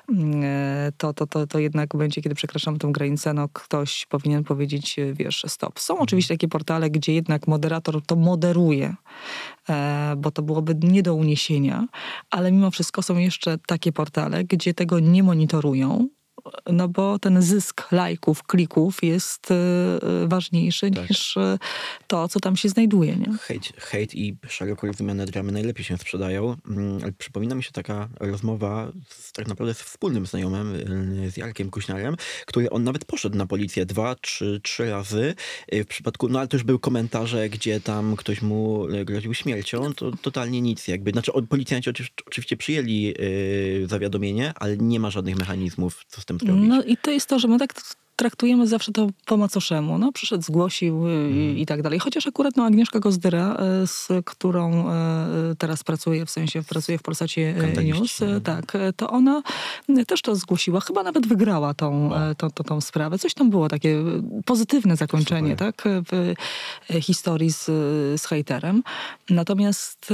mm, e, to, to, to, to jednak będzie, kiedy przekraczamy tę granicę, no ktoś powinien powiedzieć, wiesz, stop. Są oczywiście takie portale, gdzie jednak moderator to moderuje, e, bo to byłoby nie do uniesienia, ale mimo wszystko są jeszcze takie portale, gdzie tego nie monitorują, no bo ten zysk lajków, klików jest e, ważniejszy Tak. niż e, to, co tam się znajduje, nie? Hejt, hejt i szeroko rozumiane dramy najlepiej się sprzedają. Mm, Ale przypomina mi się taka rozmowa z, tak naprawdę z wspólnym znajomym, y, z Jarkiem Kuśniarem, który on nawet poszedł na policję dwa, trzy, trzy razy. Y, W przypadku, no ale też były komentarze, gdzie tam ktoś mu y, groził śmiercią, to totalnie nic jakby. Znaczy policjanci oczywiście, przyjęli zawiadomienie, ale nie ma żadnych mechanizmów, co z No i to jest to, że my tak traktujemy zawsze to po macoszemu. No, przyszedł, zgłosił y, i, i tak dalej. Chociaż akurat no, Agnieszka Gozdyra, y, z którą y, teraz pracuję, w sensie pracuje w Polsacie News, no. tak, to ona też to zgłosiła. Chyba nawet wygrała tą, Wow. tą, tą, tą sprawę. Coś tam było takie pozytywne zakończenie, tak, w historii z, z hejterem. Natomiast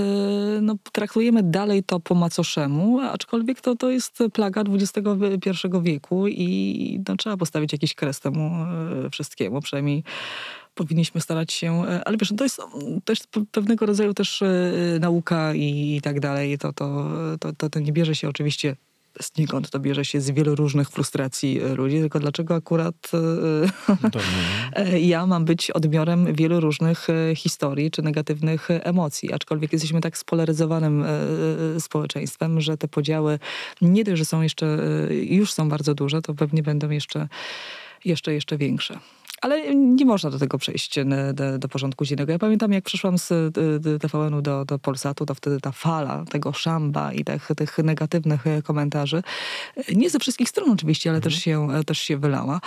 no, traktujemy dalej to po macoszemu, aczkolwiek to, to jest plaga XXI wieku i no, trzeba postawić jakiś kres temu e, wszystkiemu, przynajmniej powinniśmy starać się, e, ale wiesz, to jest też pe- pewnego rodzaju też e, nauka i, i tak dalej, to, to, to, to, to nie bierze się oczywiście znikąd, to bierze się z wielu różnych frustracji ludzi, tylko dlaczego akurat. [LAUGHS] E, ja mam być odbiorem wielu różnych historii czy negatywnych emocji, aczkolwiek jesteśmy tak spolaryzowanym społeczeństwem, że te podziały nie dość, że są jeszcze, już są bardzo duże, to pewnie będą jeszcze, jeszcze, jeszcze większe. Ale nie można do tego przejść e, do, do porządku dziennego. Ja pamiętam, jak przyszłam z e, TVN-u do, do Polsatu, to wtedy ta fala tego szamba i tych, tych negatywnych e, komentarzy, nie ze wszystkich stron oczywiście, ale też, się, też się wylała,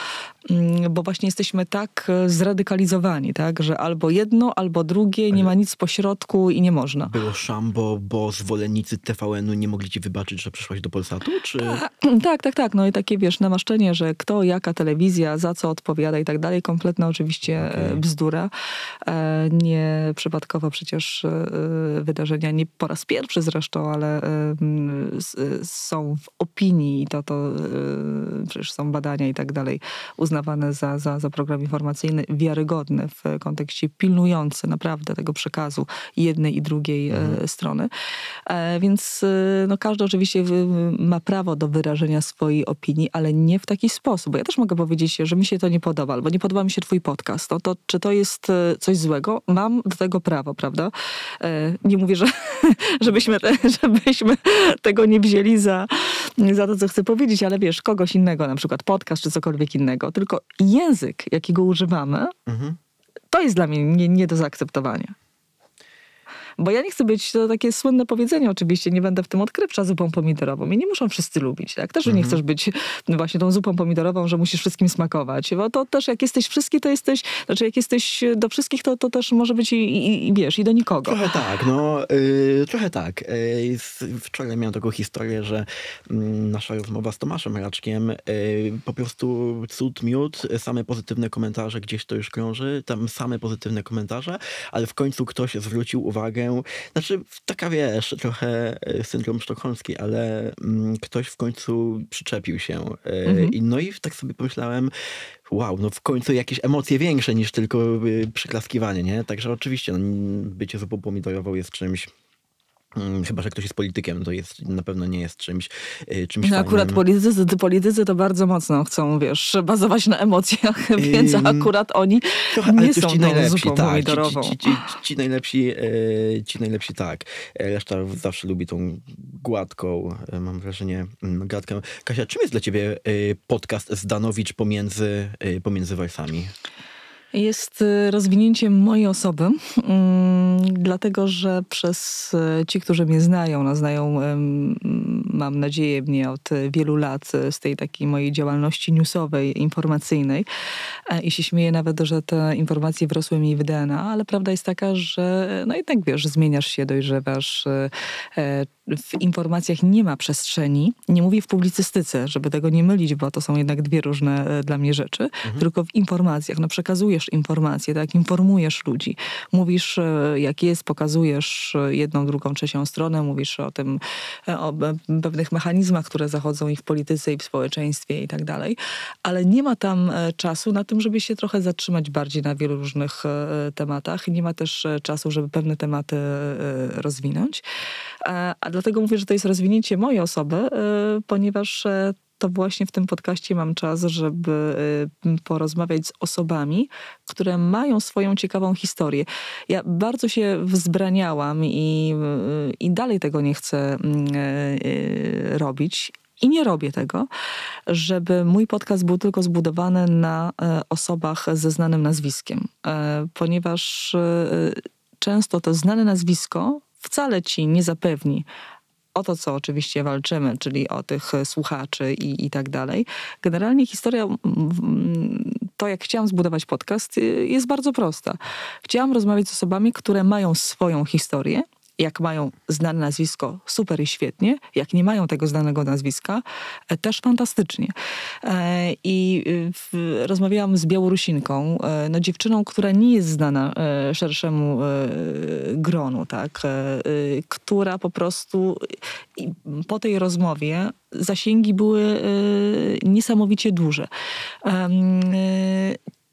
Mm, bo właśnie jesteśmy tak zradykalizowani, tak, że albo jedno, albo drugie, nie ma nic pośrodku i nie można. Było szambo, bo zwolennicy TVN-u nie mogli ci wybaczyć, że przyszłaś do Polsatu? Czy... Tak, tak, tak. No i takie, wiesz, namaszczenie, że kto, jaka telewizja, za co odpowiada i tak dalej. Kompletna oczywiście e, bzdura. E, Nie przypadkowo przecież e, wydarzenia, nie po raz pierwszy zresztą, ale są w opinii i to, to przecież są badania i tak dalej uznawane za, za, za program informacyjny wiarygodny w kontekście pilnujący naprawdę tego przekazu jednej i drugiej e, strony. Więc no, każdy oczywiście ma prawo do wyrażenia swojej opinii, ale nie w taki sposób. Bo ja też mogę powiedzieć, że mi się to nie podoba, albo nie podoba mi się twój podcast. No to czy to jest e, coś złego? Mam do tego prawo, prawda? E, Nie mówię, że, [LAUGHS] żebyśmy, [LAUGHS] żebyśmy tego nie wzięli za, za to, co chcę powiedzieć, ale wiesz, kogoś innego, na przykład podcast czy cokolwiek innego, tylko język, jakiego używamy, Mhm. to jest dla mnie nie, nie do zaakceptowania. Bo ja nie chcę być, to takie słynne powiedzenie oczywiście, nie będę w tym odkrywcza zupą pomidorową. Mnie nie muszą wszyscy lubić, tak? Też nie chcesz być właśnie tą zupą pomidorową, że musisz wszystkim smakować. Bo to też jak jesteś wszystki, to jesteś, znaczy jak jesteś do wszystkich, to, to też może być i, i, i wiesz, i do nikogo. Trochę tak, no yy, trochę tak. Yy, wczoraj miałem taką historię, że yy, nasza rozmowa z Tomaszem Raczkiem, po prostu cud, miód, same pozytywne komentarze, gdzieś to już krąży, tam same pozytywne komentarze, ale w końcu ktoś zwrócił uwagę, znaczy taka wiesz, trochę y, syndrom sztokholmski, ale mm, ktoś w końcu przyczepił się. Yy, Mhm. i, no i tak sobie pomyślałem, wow, no w końcu jakieś emocje większe niż tylko y, przyklaskiwanie, nie? Także oczywiście no, bycie zupą pomidorową jest czymś, chyba, że ktoś jest politykiem, to jest, na pewno nie jest czymś, y, czymś No akurat politycy, politycy to bardzo mocno chcą, wiesz, bazować na emocjach, [LAUGHS] więc Ym, akurat oni Trochę, nie są ci tą najlepsi, zupą tak. Ci, ci, ci, ci, najlepsi, e, ci najlepsi tak. E, Reszta zawsze lubi tą gładką, e, mam wrażenie, mm, gładkę. Kasia, czym jest dla ciebie podcast Zdanowicz pomiędzy, pomiędzy wersami? Jest y, rozwinięciem mojej osoby, mm, dlatego że przez y, ci, którzy mnie znają, no znają, mam nadzieję, mnie od wielu lat y, z tej takiej mojej działalności newsowej, informacyjnej e, i się śmieję nawet, że te informacje wrosły mi w DNA, ale prawda jest taka, że no jednak wiesz, zmieniasz się, dojrzewasz. W informacjach nie ma przestrzeni, nie mówię w publicystyce, żeby tego nie mylić, bo to są jednak dwie różne e, dla mnie rzeczy, tylko w informacjach. No przekazujesz informacje, tak, informujesz ludzi. Mówisz e, jak jest, pokazujesz e, jedną, drugą, trzecią stronę, mówisz o tym, o pewnych mechanizmach, które zachodzą i w polityce, i w społeczeństwie i tak dalej, ale nie ma tam czasu na tym, żeby się trochę zatrzymać bardziej na wielu różnych tematach. Nie ma też czasu, żeby pewne tematy rozwinąć. A dlatego mówię, że to jest rozwinięcie mojej osoby, e, ponieważ e, to właśnie w tym podcaście mam czas, żeby y, porozmawiać z osobami, które mają swoją ciekawą historię. Ja bardzo się wzbraniałam i, y, i dalej tego nie chcę mm, y, y, robić. I nie robię tego, żeby mój podcast był tylko zbudowany na e, osobach ze znanym nazwiskiem, E, ponieważ często to znane nazwisko wcale ci nie zapewni o to, co oczywiście walczymy, czyli o tych e, słuchaczy i, i tak dalej. Generalnie historia, to jak chciałam zbudować podcast, y, jest bardzo prosta. Chciałam rozmawiać z osobami, które mają swoją historię. Jak mają znane nazwisko, super i świetnie. Jak nie mają tego znanego nazwiska, e, też fantastycznie. E, I w, rozmawiałam z Białorusinką, e, no dziewczyną, która nie jest znana e, szerszemu e, gronu, tak? E, która po prostu po tej rozmowie zasięgi były e, niesamowicie duże. E,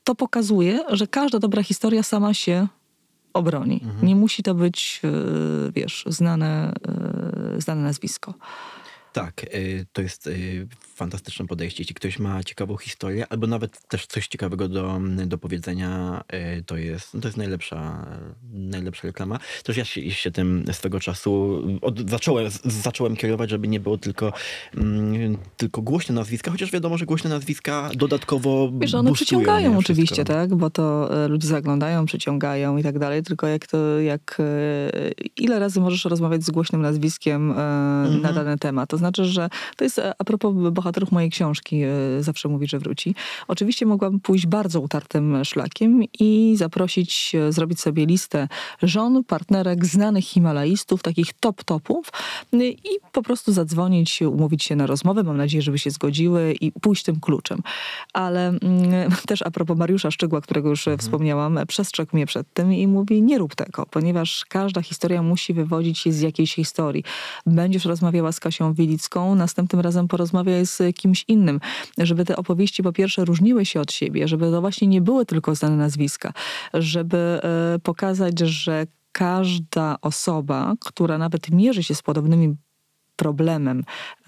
To pokazuje, że każda dobra historia sama się obroni. Nie musi to być, e, wiesz, znane, e, znane nazwisko. Tak, y, to jest y, fantastyczne podejście. Jeśli ktoś ma ciekawą historię, albo nawet też coś ciekawego do, do powiedzenia, y, to jest, to jest najlepsza, najlepsza reklama. Też ja się, się tym swego czasu od, zacząłem, zacząłem kierować, żeby nie było tylko, mm, tylko głośne nazwiska, chociaż wiadomo, że głośne nazwiska dodatkowo Wiesz, one przyciągają oczywiście, tak? Bo to e, ludzie zaglądają, przyciągają i tak dalej, tylko jak to, jak e, ile razy możesz rozmawiać z głośnym nazwiskiem e, na dany temat. To znaczy, że to jest e, a propos bohaterów mojej książki, e, zawsze mówi, że wróci. Oczywiście mogłabym pójść bardzo utartym szlakiem i zaprosić, e, zrobić sobie listę żon, partnerek znanych himalaistów, takich top topów y, i po prostu zadzwonić, umówić się na rozmowę. Mam nadzieję, żeby się zgodziły i pójść tym kluczem. Ale mm, [LAUGHS] też a propos Mariusza Szczygła, którego już e, wspomniałam, przestrzegł mnie przed tym i mówi, nie rób tego, ponieważ każda historia musi wywodzić się z jakiejś historii. Będziesz rozmawiała z Kasią Następnym razem porozmawiaj z kimś innym, żeby te opowieści po pierwsze różniły się od siebie, żeby to właśnie nie były tylko znane nazwiska, żeby e, pokazać, że każda osoba, która nawet mierzy się z podobnymi problemem,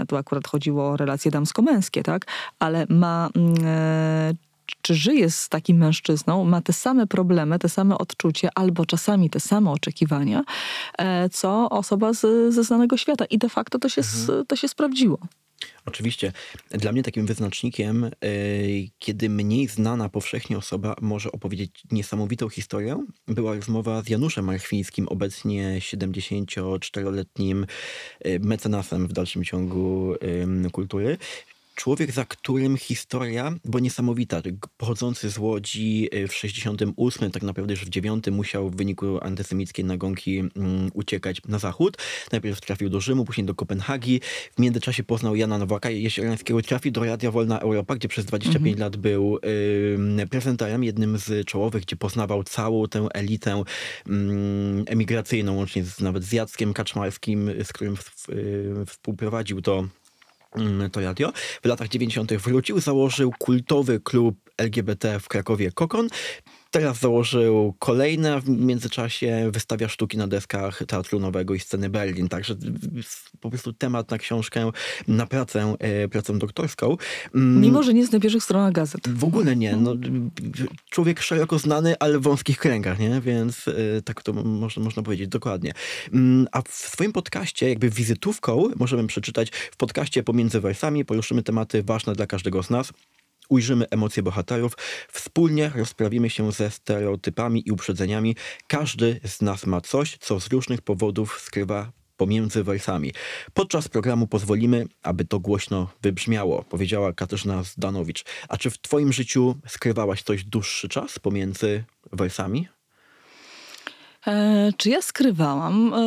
tu akurat chodziło o relacje damsko-męskie, tak, ale ma mm, e, czy żyje z takim mężczyzną, ma te same problemy, te same odczucie, albo czasami te same oczekiwania, e, co osoba z, ze znanego świata. I de facto to się, s- to się sprawdziło. Oczywiście. Dla mnie takim wyznacznikiem, e, kiedy mniej znana powszechnie osoba może opowiedzieć niesamowitą historię, była rozmowa z Januszem Marchwińskim, obecnie 74-letnim e, mecenasem w dalszym ciągu kultury. Człowiek, za którym historia była niesamowita. Pochodzący z Łodzi y, w 68, tak naprawdę już w 9 musiał w wyniku antysemickiej nagonki mm, uciekać na zachód. Najpierw trafił do Rzymu, później do Kopenhagi. W międzyczasie poznał Jana Nowaka Jesielańskiego. Trafił do Radia Wolna Europa, gdzie przez 25 lat był y, prezenterem, jednym z czołowych, gdzie poznawał całą tę elitę y, emigracyjną, łącznie z, nawet z Jackiem Kaczmarskim, z którym w, y, współprowadził to to radio. W latach 90. wrócił, założył kultowy klub LGBT w Krakowie Kokon. Teraz założył kolejne, w międzyczasie wystawia sztuki na deskach Teatru Nowego i Sceny Berlin. Także po prostu temat na książkę, na pracę, e, pracę doktorską. Mm, Mimo, że nie jest na pierwszych stronach gazet. W ogóle nie. No, człowiek szeroko znany, ale w wąskich kręgach, nie? Więc e, tak to można, można powiedzieć dokładnie. Mm, a w swoim podcaście, jakby wizytówką, możemy przeczytać w podcaście Pomiędzy Wersami, poruszymy tematy ważne dla każdego z nas ujrzymy emocje bohaterów, wspólnie rozprawimy się ze stereotypami i uprzedzeniami. Każdy z nas ma coś, co z różnych powodów skrywa pomiędzy wersami. Podczas programu pozwolimy, aby to głośno wybrzmiało, powiedziała Katarzyna Zdanowicz. A czy w twoim życiu skrywałaś coś dłuższy czas pomiędzy wersami? E, czy ja skrywałam? E,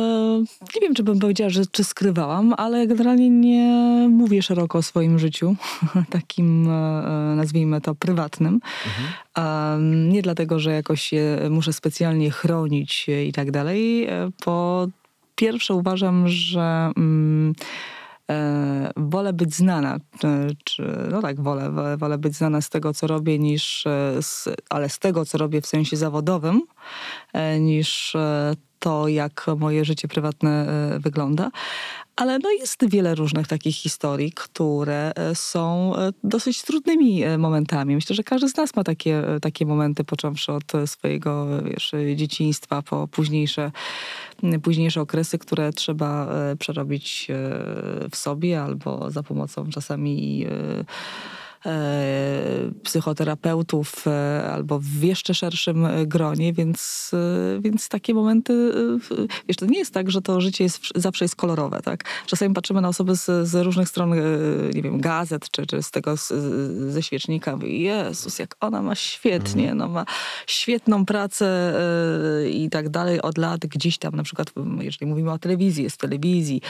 nie wiem, czy bym powiedziała, że czy skrywałam, ale generalnie nie mówię szeroko o swoim życiu, [LAUGHS] takim e, nazwijmy to prywatnym. Mhm. Nie dlatego, że jakoś się muszę specjalnie chronić i tak dalej. Po pierwsze uważam, że... Mm, e, wolę być znana, czy, no tak, wolę, wolę, być znana z tego, co robię, niż, z, ale z tego, co robię w sensie zawodowym, e, niż e, to, jak moje życie prywatne e, wygląda. Ale no jest wiele różnych takich historii, które e, są e, dosyć trudnymi momentami. Myślę, że każdy z nas ma takie, takie momenty, począwszy od swojego wiesz, dzieciństwa po późniejsze, późniejsze okresy, które trzeba przerobić w sobie albo za pomocą czasami psychoterapeutów e, albo w jeszcze szerszym gronie, więc, e, więc takie momenty, wiesz, to nie jest tak, że to życie jest, zawsze jest kolorowe, tak? Czasami patrzymy na osoby z, z różnych stron, nie wiem, gazet, czy, czy z tego, z, ze świecznika, mówi, Jezus, jak ona ma świetnie, mm. no ma świetną pracę i tak dalej od lat, gdzieś tam na przykład, jeżeli mówimy o telewizji, jest w telewizji,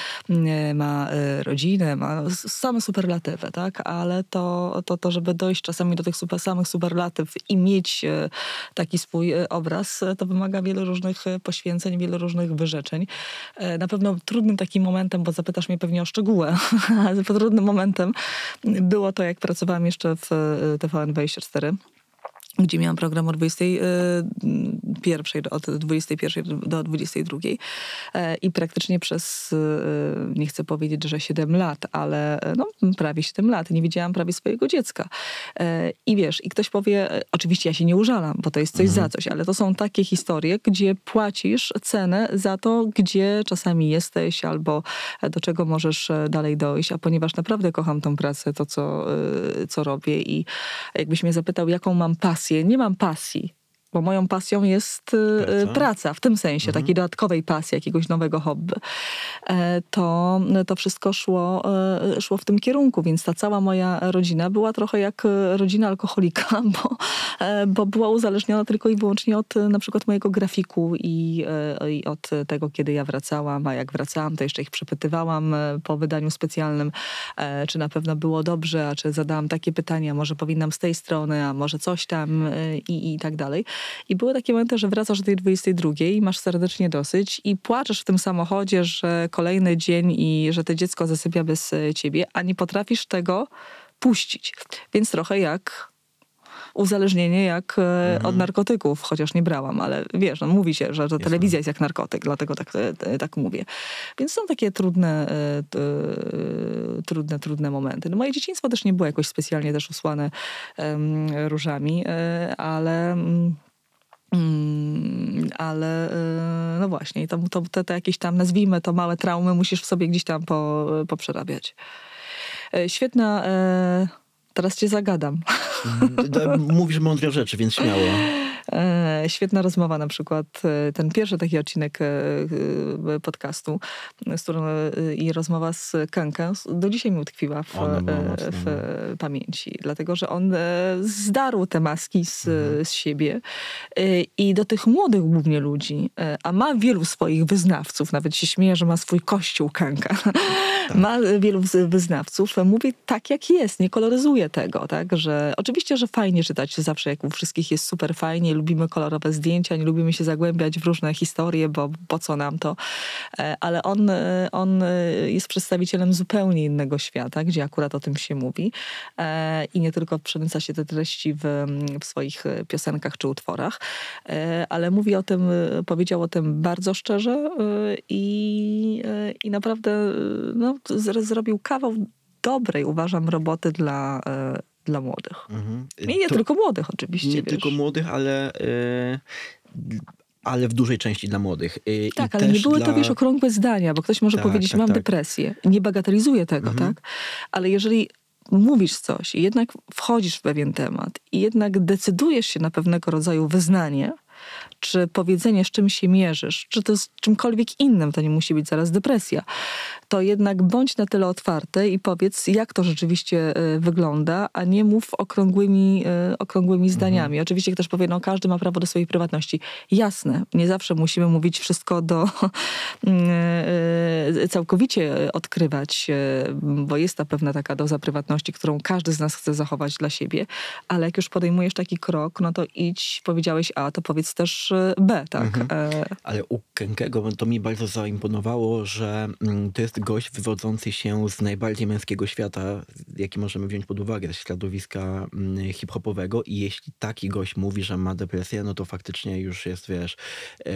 ma rodzinę, ma same superlatywy, tak? Ale to, to, to, żeby dojść czasami do tych super, samych superlatyw i mieć e, taki swój e, obraz, e, to wymaga wielu różnych poświęceń, wielu różnych wyrzeczeń. Na pewno trudnym takim momentem, bo zapytasz mnie pewnie o szczegóły, [LAUGHS] ale trudnym momentem było to, jak pracowałam jeszcze w TVN24 gdzie miałam program od 21 od 21 do 22 e, i praktycznie przez, e, nie chcę powiedzieć, że 7 lat, ale e, no, prawie 7 lat nie widziałam prawie swojego dziecka. I wiesz, i ktoś powie, oczywiście ja się nie użalam, bo to jest coś mhm. za coś, ale to są takie historie, gdzie płacisz cenę za to, gdzie czasami jesteś albo do czego możesz dalej dojść, a ponieważ naprawdę kocham tą pracę, to co, co robię i jakbyś mnie zapytał, jaką mam pasję, pasję, nie mam pasji bo moją pasją jest y, praca, praca w tym sensie, mhm. takiej dodatkowej pasji, jakiegoś nowego hobby, e, to, to wszystko szło, e, szło w tym kierunku, więc ta cała moja rodzina była trochę jak e, rodzina alkoholika, [LAUGHS] bo, bo była uzależniona tylko i wyłącznie od na przykład mojego grafiku i, i od tego, kiedy ja wracałam, a jak wracałam, to jeszcze ich przepytywałam po wydaniu specjalnym, czy na pewno było dobrze, a czy zadałam takie pytania, może powinnam z tej strony, a może coś tam i, i tak dalej. I były takie momenty, że wracasz do tej 22 i masz serdecznie dosyć i płaczesz w tym samochodzie, że kolejny dzień i że to dziecko zasypia bez e, ciebie, a nie potrafisz tego puścić. Więc trochę jak uzależnienie jak e, mhm. od narkotyków, chociaż nie brałam, ale wiesz, no, mówi się, że, że telewizja jest jak narkotyk, dlatego tak, e, tak mówię. Więc są takie trudne, trudne, trudne momenty. No, moje dzieciństwo też nie było jakoś specjalnie też usłane różami, ale... Mm, Mm, ale y, no właśnie, to, to, te, te jakieś tam, nazwijmy to małe traumy, musisz w sobie gdzieś tam po, poprzerabiać. E, Świetna, e, teraz cię zagadam. D- Mówisz mądre rzeczy, więc śmiało. E, Świetna rozmowa na przykład, e, ten pierwszy taki odcinek e, podcastu, z którą i rozmowa z Kenkę do dzisiaj mi utkwiła w, w no. pamięci, dlatego że on zdarł te maski z, Mhm. z siebie i do tych młodych głównie ludzi, a ma wielu swoich wyznawców, nawet się śmieje, że ma swój kościół Kenka, Tak. ma wielu wyznawców, mówi tak jak jest, nie koloryzuje tego, tak, że oczywiście, że fajnie czytać zawsze, jak u wszystkich jest super fajnie, lubimy kolorowe zdjęcia, nie lubimy się zagłębiać w różne historie, bo po co nam to, E, ale on, e, on e, jest przedstawicielem zupełnie innego świata, gdzie akurat o tym się mówi. I nie tylko przemyca się te treści w, w swoich piosenkach czy utworach, ale mówi o tym, powiedział o tym bardzo szczerze i, i naprawdę no, zrobił kawał dobrej, uważam, roboty dla, dla młodych. Mhm. I nie To- tylko młodych oczywiście. Nie wiesz. tylko młodych, ale, e, ale w dużej części dla młodych. E, i Tak, ale nie były dla... to, wiesz, okrągłe zdania, bo ktoś może Tak, powiedzieć, tak, mam tak. depresję. Nie bagatelizuję tego, Mhm. tak? Ale jeżeli mówisz coś i jednak wchodzisz w pewien temat i jednak decydujesz się na pewnego rodzaju wyznanie, czy powiedzenie, z czym się mierzysz, czy to z czymkolwiek innym, to nie musi być zaraz depresja, to jednak bądź na tyle otwarty i powiedz, jak to rzeczywiście e, wygląda, a nie mów okrągłymi, e, okrągłymi zdaniami. Oczywiście ktoś powie, no każdy ma prawo do swojej prywatności. Jasne, nie zawsze musimy mówić wszystko do [LAUGHS] e, całkowicie odkrywać, bo jest ta pewna taka doza prywatności, którą każdy z nas chce zachować dla siebie, ale jak już podejmujesz taki krok, no to idź, powiedziałeś A, to powiedz też B, tak? E, Ale u Kenkego to mi bardzo zaimponowało, że mm, to jest gość wywodzący się z najbardziej męskiego świata, jaki możemy wziąć pod uwagę, ze środowiska mm, hip-hopowego i jeśli taki gość mówi, że ma depresję, no to faktycznie już jest, wiesz, e,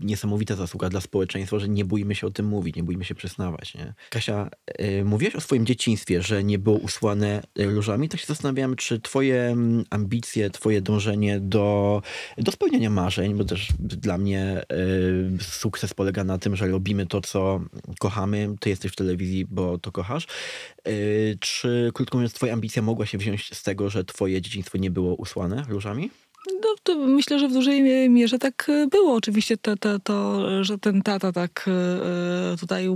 niesamowita zasługa dla społeczeństwa, że nie bójmy się o tym mówić, nie bójmy się przyznawać, nie? Kasia, mówiłaś o swoim dzieciństwie, że nie było usłane różami, tak się zastanawiam, czy twoje mm, ambicje, twoje dążenie do, do spełniania marzeń, bo też dla mnie e, sukces polega na tym, że robimy to, co kochamy, ty jesteś w telewizji, bo to kochasz. E, czy, krótko mówiąc, twoja ambicja mogła się wziąć z tego, że twoje dzieciństwo nie było usłane różami? No, to myślę, że w dużej mierze tak e, było. Oczywiście to, to, to że ten tata tak e, tutaj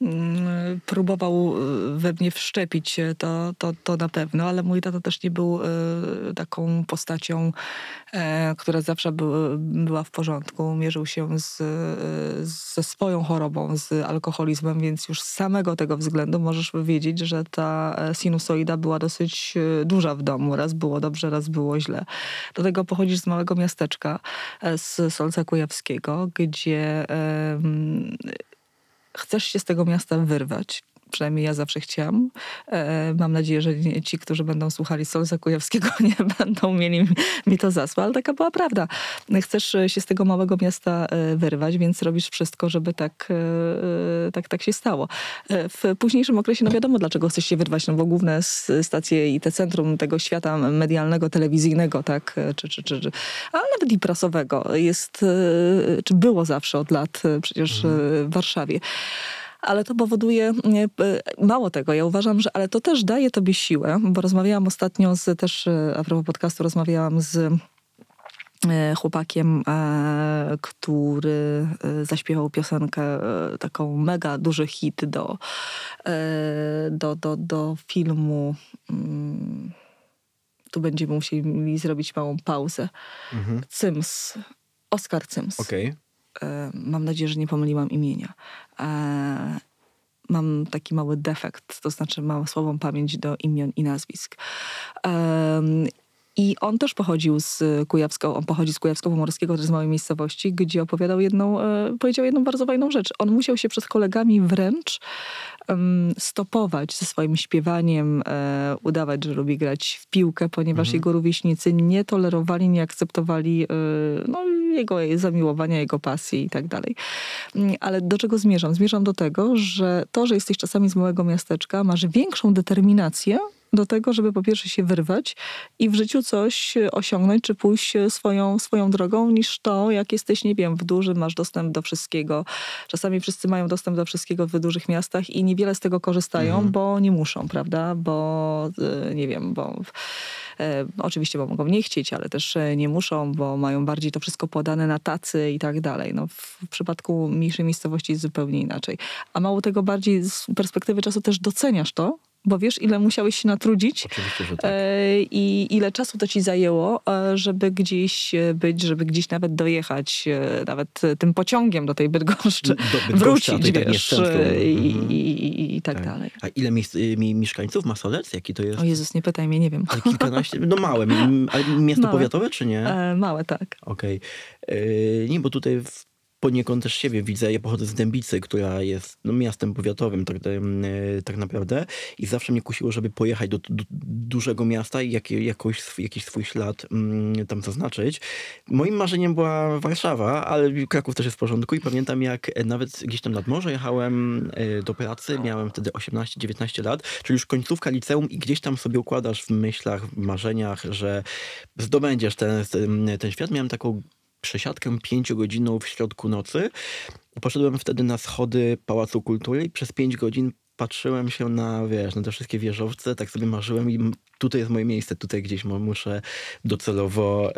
mm, próbował e, we mnie wszczepić, e, to, to, to na pewno, ale mój tata też nie był e, taką postacią, e, która zawsze by, była w porządku. Mierzył się z, e, ze swoją chorobą, z alkoholizmem, więc już z samego tego względu możesz wiedzieć, że ta e, sinusoida była dosyć e, duża w domu. Raz było dobrze, raz było źle. Do tego pochodzisz z małego miasteczka, e, z Solca Kujawskiego, gdzie chcesz się z tego miasta wyrwać. Przynajmniej ja zawsze chciałam. E, mam nadzieję, że nie, ci, którzy będą słuchali Solca Kujawskiego, [LAUGHS] nie będą mieli mi, to za złe, ale taka była prawda. Chcesz e, się z tego małego miasta e, wyrwać, więc robisz wszystko, żeby tak, e, tak, tak się stało. E, W późniejszym okresie, no wiadomo, dlaczego chcesz się wyrwać, no bo główne stacje i te centrum tego świata medialnego, telewizyjnego, tak, e, czy, czy, czy, czy ale nawet i prasowego jest, e, czy było zawsze od lat e, przecież e, w Warszawie. Ale to powoduje, mało tego, ja uważam, że ale to też daje tobie siłę, bo rozmawiałam ostatnio z, też e, a propos podcastu, rozmawiałam z e, chłopakiem, e, który zaśpiewał piosenkę, taką mega duży hit do, do, do, do filmu. mm, Tu będziemy musieli zrobić małą pauzę. Cyms. Oskar Cyms. Okej. E, mam nadzieję, że nie pomyliłam imienia. E, mam taki mały defekt, to znaczy mam słabą pamięć do imion i nazwisk. Em, I on też pochodził z Kujawsko, on pochodzi z Kujawsko-Pomorskiego, z małej miejscowości, gdzie opowiadał jedną, e, powiedział jedną bardzo fajną rzecz. On musiał się przed kolegami wręcz stopować ze swoim śpiewaniem, e, udawać, że lubi grać w piłkę, ponieważ jego rówieśnicy nie tolerowali, nie akceptowali e, no, jego zamiłowania, jego pasji i tak dalej. Mm, Ale do czego zmierzam? Zmierzam do tego, że to, że jesteś czasami z małego miasteczka, masz większą determinację do tego, żeby po pierwsze się wyrwać i w życiu coś osiągnąć, czy pójść swoją, swoją drogą, niż to, jak jesteś, nie wiem, w dużym, masz dostęp do wszystkiego. Czasami wszyscy mają dostęp do wszystkiego w dużych miastach i niewiele z tego korzystają, mhm. bo nie muszą, prawda? Bo y, nie wiem, bo e, oczywiście, bo mogą nie chcieć, ale też e, nie muszą, bo mają bardziej to wszystko podane na tacy i tak dalej. No, w przypadku mniejszej miejscowości jest zupełnie inaczej. A mało tego bardziej z perspektywy czasu też doceniasz to, bo wiesz, ile musiałeś się natrudzić tak. e, i ile czasu to ci zajęło, e, żeby gdzieś e, być, żeby gdzieś nawet dojechać, nawet tym pociągiem do tej Bydgoszczy, do wrócić, tak wiesz, i, mhm. i, i, i, tak, tak, dalej. A ile miejsc, mi, mieszkańców ma Solec? Jaki to jest? O Jezus, nie pytaj mnie, nie wiem. Ale kilkanaście, no małe. Ale miasto małe. powiatowe, czy nie? E, małe, tak. Okej. Okay. Nie, bo tutaj w poniekąd też siebie widzę. Ja pochodzę z Dębicy, która jest no, miastem powiatowym tak, e, tak naprawdę i zawsze mnie kusiło, żeby pojechać do, do dużego miasta i jak, jakoś, jakiś swój ślad mm, tam zaznaczyć. Moim marzeniem była Warszawa, ale Kraków też jest w porządku i pamiętam jak nawet gdzieś tam nad morze jechałem e, do pracy, miałem wtedy 18-19 lat, czyli już końcówka liceum i gdzieś tam sobie układasz w myślach, w marzeniach, że zdobędziesz ten, ten, ten świat. Miałem taką przesiadkę pięciogodzinną w środku nocy. Poszedłem wtedy na schody Pałacu Kultury i przez pięć godzin patrzyłem się na, wiesz, na te wszystkie wieżowce, tak sobie marzyłem i tutaj jest moje miejsce, tutaj gdzieś muszę docelowo,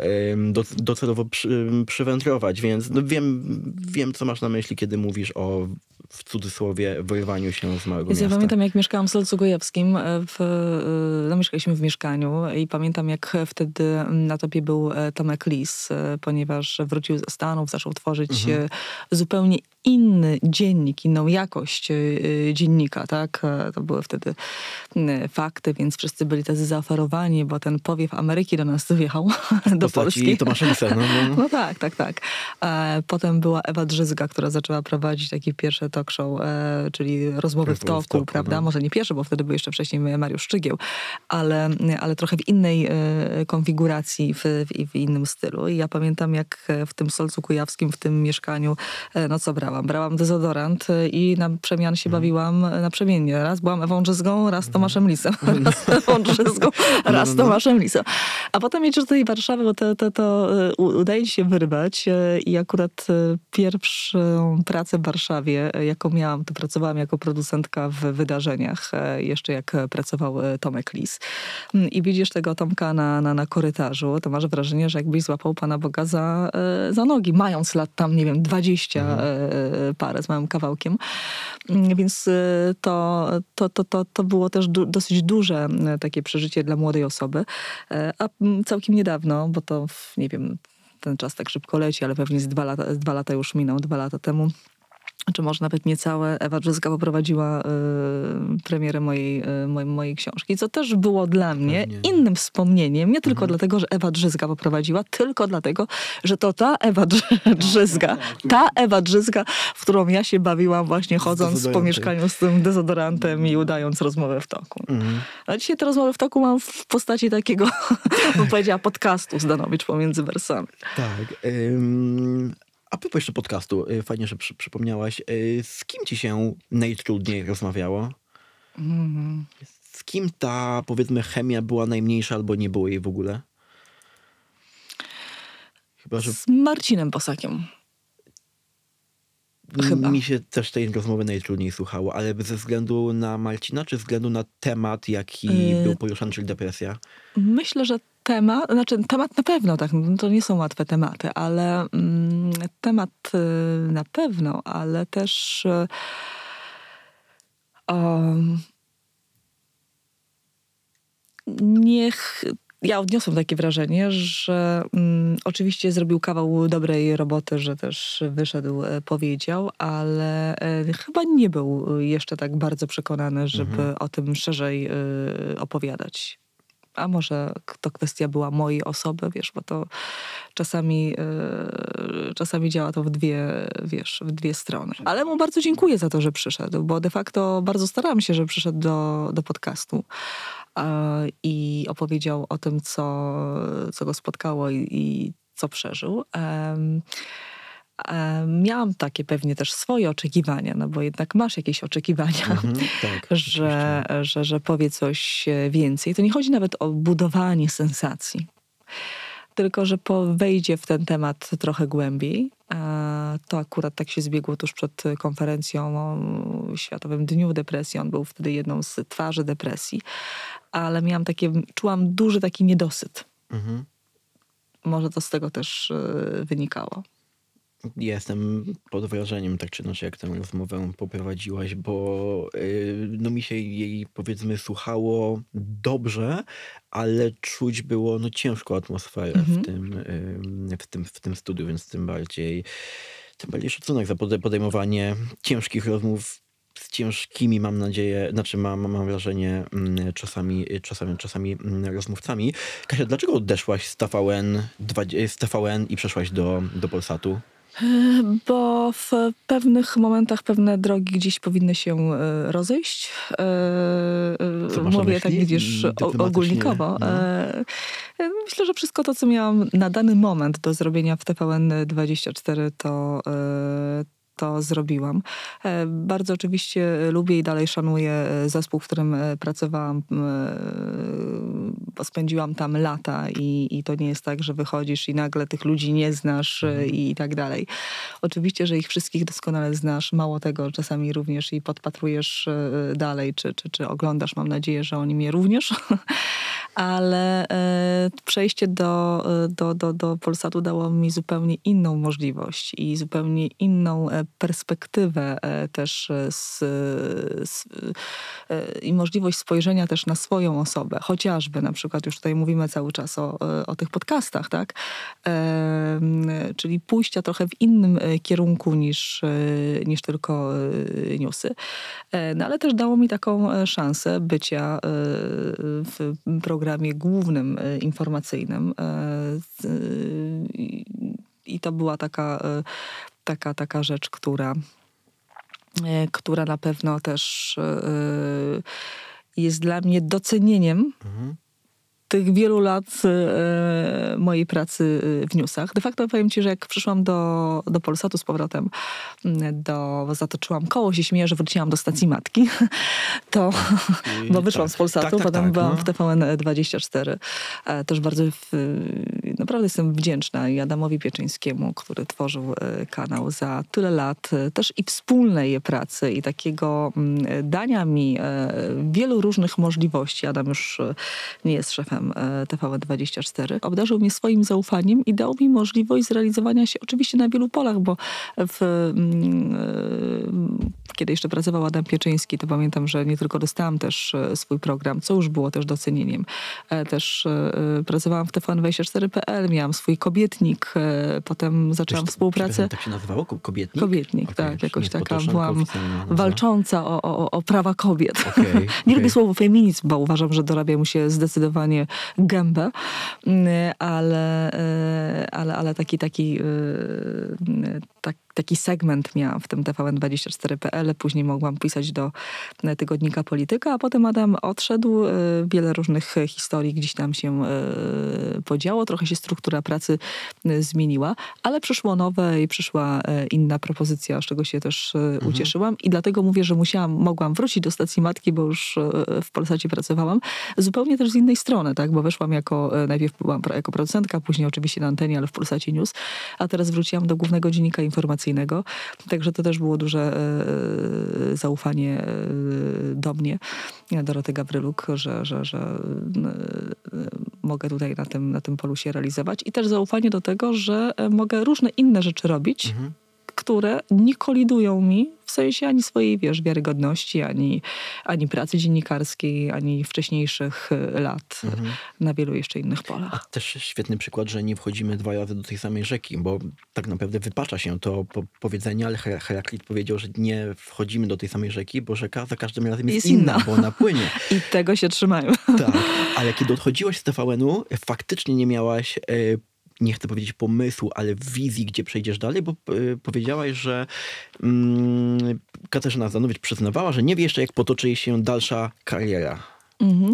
docelowo przy, przywędrować, więc no wiem, wiem, co masz na myśli, kiedy mówisz o w cudzysłowie wyrwaniu się z małego miasta. Ja pamiętam, jak mieszkałam w Solcu Gojewskim, e, w, e, no, mieszkaliśmy w mieszkaniu i pamiętam, jak wtedy na topie był e, Tomek Lis, ponieważ wrócił ze Stanów, zaczął tworzyć mhm. zupełnie inny dziennik, inną jakość dziennika, tak? To były wtedy fakty, więc wszyscy byli tacy zaoferowani, bo ten powiew Ameryki do nas wjechał, [LAUGHS] do Polski. Tomasza Lisa, no, no. [LAUGHS] no tak, tak, tak. Potem była Ewa Drzyzga, która zaczęła prowadzić takie pierwsze talk show, e, czyli rozmowy w toku, w toku prawda? No. Może nie pierwsze, bo wtedy był jeszcze wcześniej Mariusz Szczygieł, ale, ale trochę w innej e, konfiguracji, w, w, w, innym stylu. I ja pamiętam, jak w tym Solcu Kujawskim, w tym mieszkaniu, e, no co brałam? Brałam dezodorant i na przemian się mhm. bawiłam naprzemiennie. Raz byłam Ewą Drzyzgą, raz mhm. Tomaszem Lisem. [LAUGHS] Raz Ewą Drzyzgą, no, raz no, no. Tomaszem Lisem. A potem jedziesz do tej Warszawy, bo to, to, to udaje ci się wyrwać i akurat pierwszą pracę w Warszawie, jaką miałam, to pracowałam jako producentka w wydarzeniach, jeszcze jak pracował Tomek Lis. Mm, I widzisz tego Tomka na, na, na korytarzu, to masz wrażenie, że jakbyś złapał Pana Boga za, za nogi, mając lat tam, nie wiem, 20 mhm. Parę z małym kawałkiem. Mm, więc to, to, to, to, to było też du dosyć duże takie przeżycie dla młodej osoby. A mm, całkiem niedawno, bo to, nie wiem, ten czas tak szybko leci, ale pewnie z dwa lata, dwa lata już minął, dwa lata temu czy może nawet niecałe, Ewa Brzeska poprowadziła y, premierę mojej, y, mojej, mojej książki, co też było dla mnie Pewnie. innym wspomnieniem, nie tylko mhm. dlatego, że Ewa Drzyzga poprowadziła, tylko dlatego, że to ta Ewa Drzyzga, tak, tak. ta Ewa Drzyzga, w którą ja się bawiłam właśnie chodząc po mieszkaniu z tym dezodorantem i udając rozmowę w toku. Mhm. A dzisiaj te rozmowy w toku mam w postaci takiego, [LAUGHS] bym powiedziała, podcastu Zdanowicz pomiędzy wersami. Tak. Ym, a propos jeszcze podcastu, y, fajnie, że przy, przypomniałaś. Y, z kim ci się najtrudniej rozmawiało? Mm. Z kim ta, powiedzmy, chemia była najmniejsza albo nie było jej w ogóle? Chyba, że... Z Marcinem Posakiem. Chyba. Mi się też tej rozmowy najtrudniej słuchało, ale ze względu na Marcina, czy ze względu na temat, jaki yy... był poruszany, czyli depresja? Myślę, że temat, znaczy temat na pewno, tak, no to nie są łatwe tematy, ale mm, temat y, na pewno, ale też y, um, niech ja odniosłam takie wrażenie, że mm, oczywiście zrobił kawał dobrej roboty, że też wyszedł, e, powiedział, ale e, chyba nie był jeszcze tak bardzo przekonany, żeby mhm. o tym szerzej e, opowiadać a może to kwestia była mojej osoby, wiesz, bo to czasami, yy, czasami działa to w dwie, wiesz, w dwie strony. Ale mu bardzo dziękuję za to, że przyszedł, bo de facto bardzo starałam się, że przyszedł do, do podcastu yy, i opowiedział o tym, co, co go spotkało i, i co przeżył. Yy, miałam takie pewnie też swoje oczekiwania, no bo jednak masz jakieś oczekiwania, Mhm, tak, [LAUGHS] że, że, że powie coś e, więcej. To nie chodzi nawet o budowanie sensacji, tylko że po wejdzie w ten temat trochę głębiej. To akurat tak się zbiegło tuż przed konferencją o Światowym Dniu Depresji. On był wtedy jedną z twarzy depresji, ale miałam takie, czułam duży taki niedosyt. Mhm. Może to z tego też e, wynikało. Jestem pod wrażeniem, tak czy inaczej, jak tę rozmowę poprowadziłaś, bo y, no mi się jej powiedzmy słuchało dobrze, ale czuć było no ciężką atmosferę Mhm. w, tym, y, w, tym, w tym studiu, więc tym bardziej, tym bardziej szacunek za pode- podejmowanie ciężkich rozmów z ciężkimi, mam nadzieję, znaczy mam, mam wrażenie, mm, czasami, czasami, czasami mm, rozmówcami. Kasia, dlaczego odeszłaś z TVN, z TVN i przeszłaś do, do Polsatu? Bo w pewnych momentach pewne drogi gdzieś powinny się e, rozejść. E, e, Mówię tak, widzisz, ogólnikowo. no. Myślę, że wszystko to, co miałam na dany moment do zrobienia w TVN24, to, to zrobiłam. E, Bardzo oczywiście lubię i dalej szanuję e, zespół, w którym e, pracowałam. bo Spędziłam tam lata i, i to nie jest tak, że wychodzisz i nagle tych ludzi nie znasz e, i tak dalej. Oczywiście, że ich wszystkich doskonale znasz. Mało tego, czasami również i podpatrujesz dalej, czy, czy, czy oglądasz. Mam nadzieję, że oni mnie również. [LAUGHS] Ale e, przejście do, do, do, do Polsatu dało mi zupełnie inną możliwość i zupełnie inną perspektywę e, też e, z, z, e, i możliwość spojrzenia też na swoją osobę. Chociażby na przykład już tutaj mówimy cały czas o, o tych podcastach, tak? E, czyli pójścia trochę w innym kierunku niż, niż tylko newsy. No ale też dało mi taką szansę bycia w programie głównym informacyjnym. Z- i- to była taka, taka, taka rzecz, która, e, która na pewno też e, jest dla mnie docenieniem Mhm. tych wielu lat e, mojej pracy e, w newsach. De facto powiem ci, że jak przyszłam do, do Polsatu z powrotem, do, zatoczyłam koło, się śmieję, że wróciłam do stacji matki, [LAUGHS] to, I bo wyszłam tak, z Polsatu, tak, tak, potem tak, byłam no. w TVN24. E, Też bardzo w, naprawdę jestem wdzięczna Adamowi Pieczyńskiemu, który tworzył e, kanał za tyle lat, e, też i wspólnej pracy i takiego mm, dania mi e, wielu różnych możliwości. Adam już nie jest szefem e, TVN24. Obdarzył mnie swoim zaufaniem i dał mi możliwość zrealizowania się oczywiście na wielu polach, bo w, mm, kiedy jeszcze pracował Adam Pieczyński, to pamiętam, że nie tylko dostałam też swój program, co już było też docenieniem. Też pracowałam w TVN24.pl, miałam swój kobietnik, e, potem zaczęłam Wiesz, współpracę. Tak się nazywało? Ko- Kobietnik? Kobietnik, Okej, tak. Jakoś taka byłam tylko oficjalna nazwa. walcząca o, o, o prawa kobiet. Okej, [LAUGHS] Nie lubię słowa feminizm, bo uważam, że dorabia mu się zdecydowanie gębę, Mm, ale, e, ale, ale taki, taki, e, tak, taki segment miałam w tym TVN24.pl. Później mogłam pisać do e, tygodnika Polityka, a potem Adam odszedł. e, Wiele różnych historii gdzieś tam się e, podziało. Trochę się struktura pracy zmieniła, ale przyszło nowe i przyszła inna propozycja, z czego się też e, ucieszyłam. I dlatego mówię, że musiałam, mogłam wrócić do stacji matki, bo już w Polsacie pracowałam. Zupełnie też z innej strony, tak? Bo weszłam jako, najpierw byłam jako producentka, później oczywiście na antenie, ale w Polsacie News, a teraz wróciłam do głównego dziennika informacyjnego. Także to też było duże e, zaufanie e, do mnie, Doroty Gawryluk, że, że, że e, mogę tutaj na tym, na tym polu się realizować. I też zaufanie do tego, że mogę różne inne rzeczy robić, Mhm. Które nie kolidują mi w sensie ani swojej, wiesz, wiarygodności, ani, ani pracy dziennikarskiej, ani wcześniejszych e, lat Mhm. na wielu jeszcze innych polach. Też świetny przykład, że nie wchodzimy dwa razy do tej samej rzeki, bo tak naprawdę wypacza się to po powiedzenie, ale Her- Heraklit powiedział, że nie wchodzimy do tej samej rzeki, bo rzeka za każdym razem jest, Jest inna, inna. bo ona płynie. [LAUGHS] I tego się trzymają. Tak, ale kiedy odchodziłaś z TVN-u, faktycznie nie miałaś, e, nie chcę powiedzieć pomysłu, ale wizji, gdzie przejdziesz dalej, bo e, powiedziałaś, że mm, Katarzyna Zanowicz przyznawała, że nie wie jeszcze, jak potoczy się dalsza kariera. Mhm.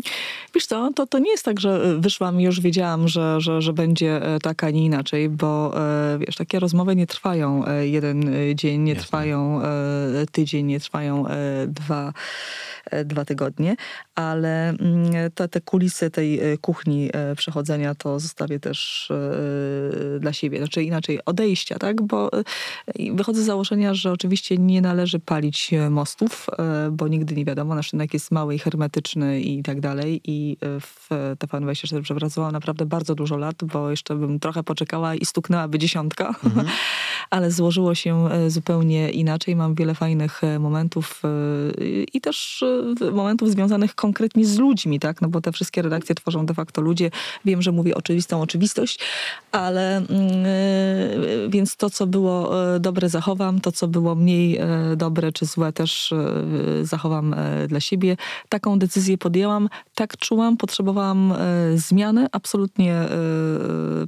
Wiesz co, to, to nie jest tak, że y, wyszłam i już wiedziałam, że, że, że będzie e, tak, a nie inaczej, bo e, wiesz, takie rozmowy nie trwają e, jeden e, dzień, nie Jasne. trwają e, tydzień, nie trwają e, dwa, e, dwa tygodnie, ale mm, te, te kulisy tej e, kuchni e, przechodzenia to zostawię też e, dla siebie, znaczy inaczej odejścia, tak, bo e, wychodzę z założenia, że oczywiście nie należy palić e, mostów, e, bo nigdy nie wiadomo, nasz rynek jest mały i hermetyczny i tak dalej. I e, w TVN24 przepracowałam naprawdę bardzo dużo lat, bo jeszcze bym trochę poczekała i stuknęłaby dziesiątka, [LAUGHS] ale złożyło się e, zupełnie inaczej. Mam wiele fajnych e, momentów e, i też momentów związanych konkretnie z ludźmi, tak, no bo te wszystkie redakcje tworzą de facto ludzie. Wiem, że mówię oczywistą oczywistość, ale mm, więc to, co było dobre, zachowam, to, co było mniej dobre czy złe, też zachowam dla siebie. Taką decyzję podjęłam, tak czułam, potrzebowałam zmiany, absolutnie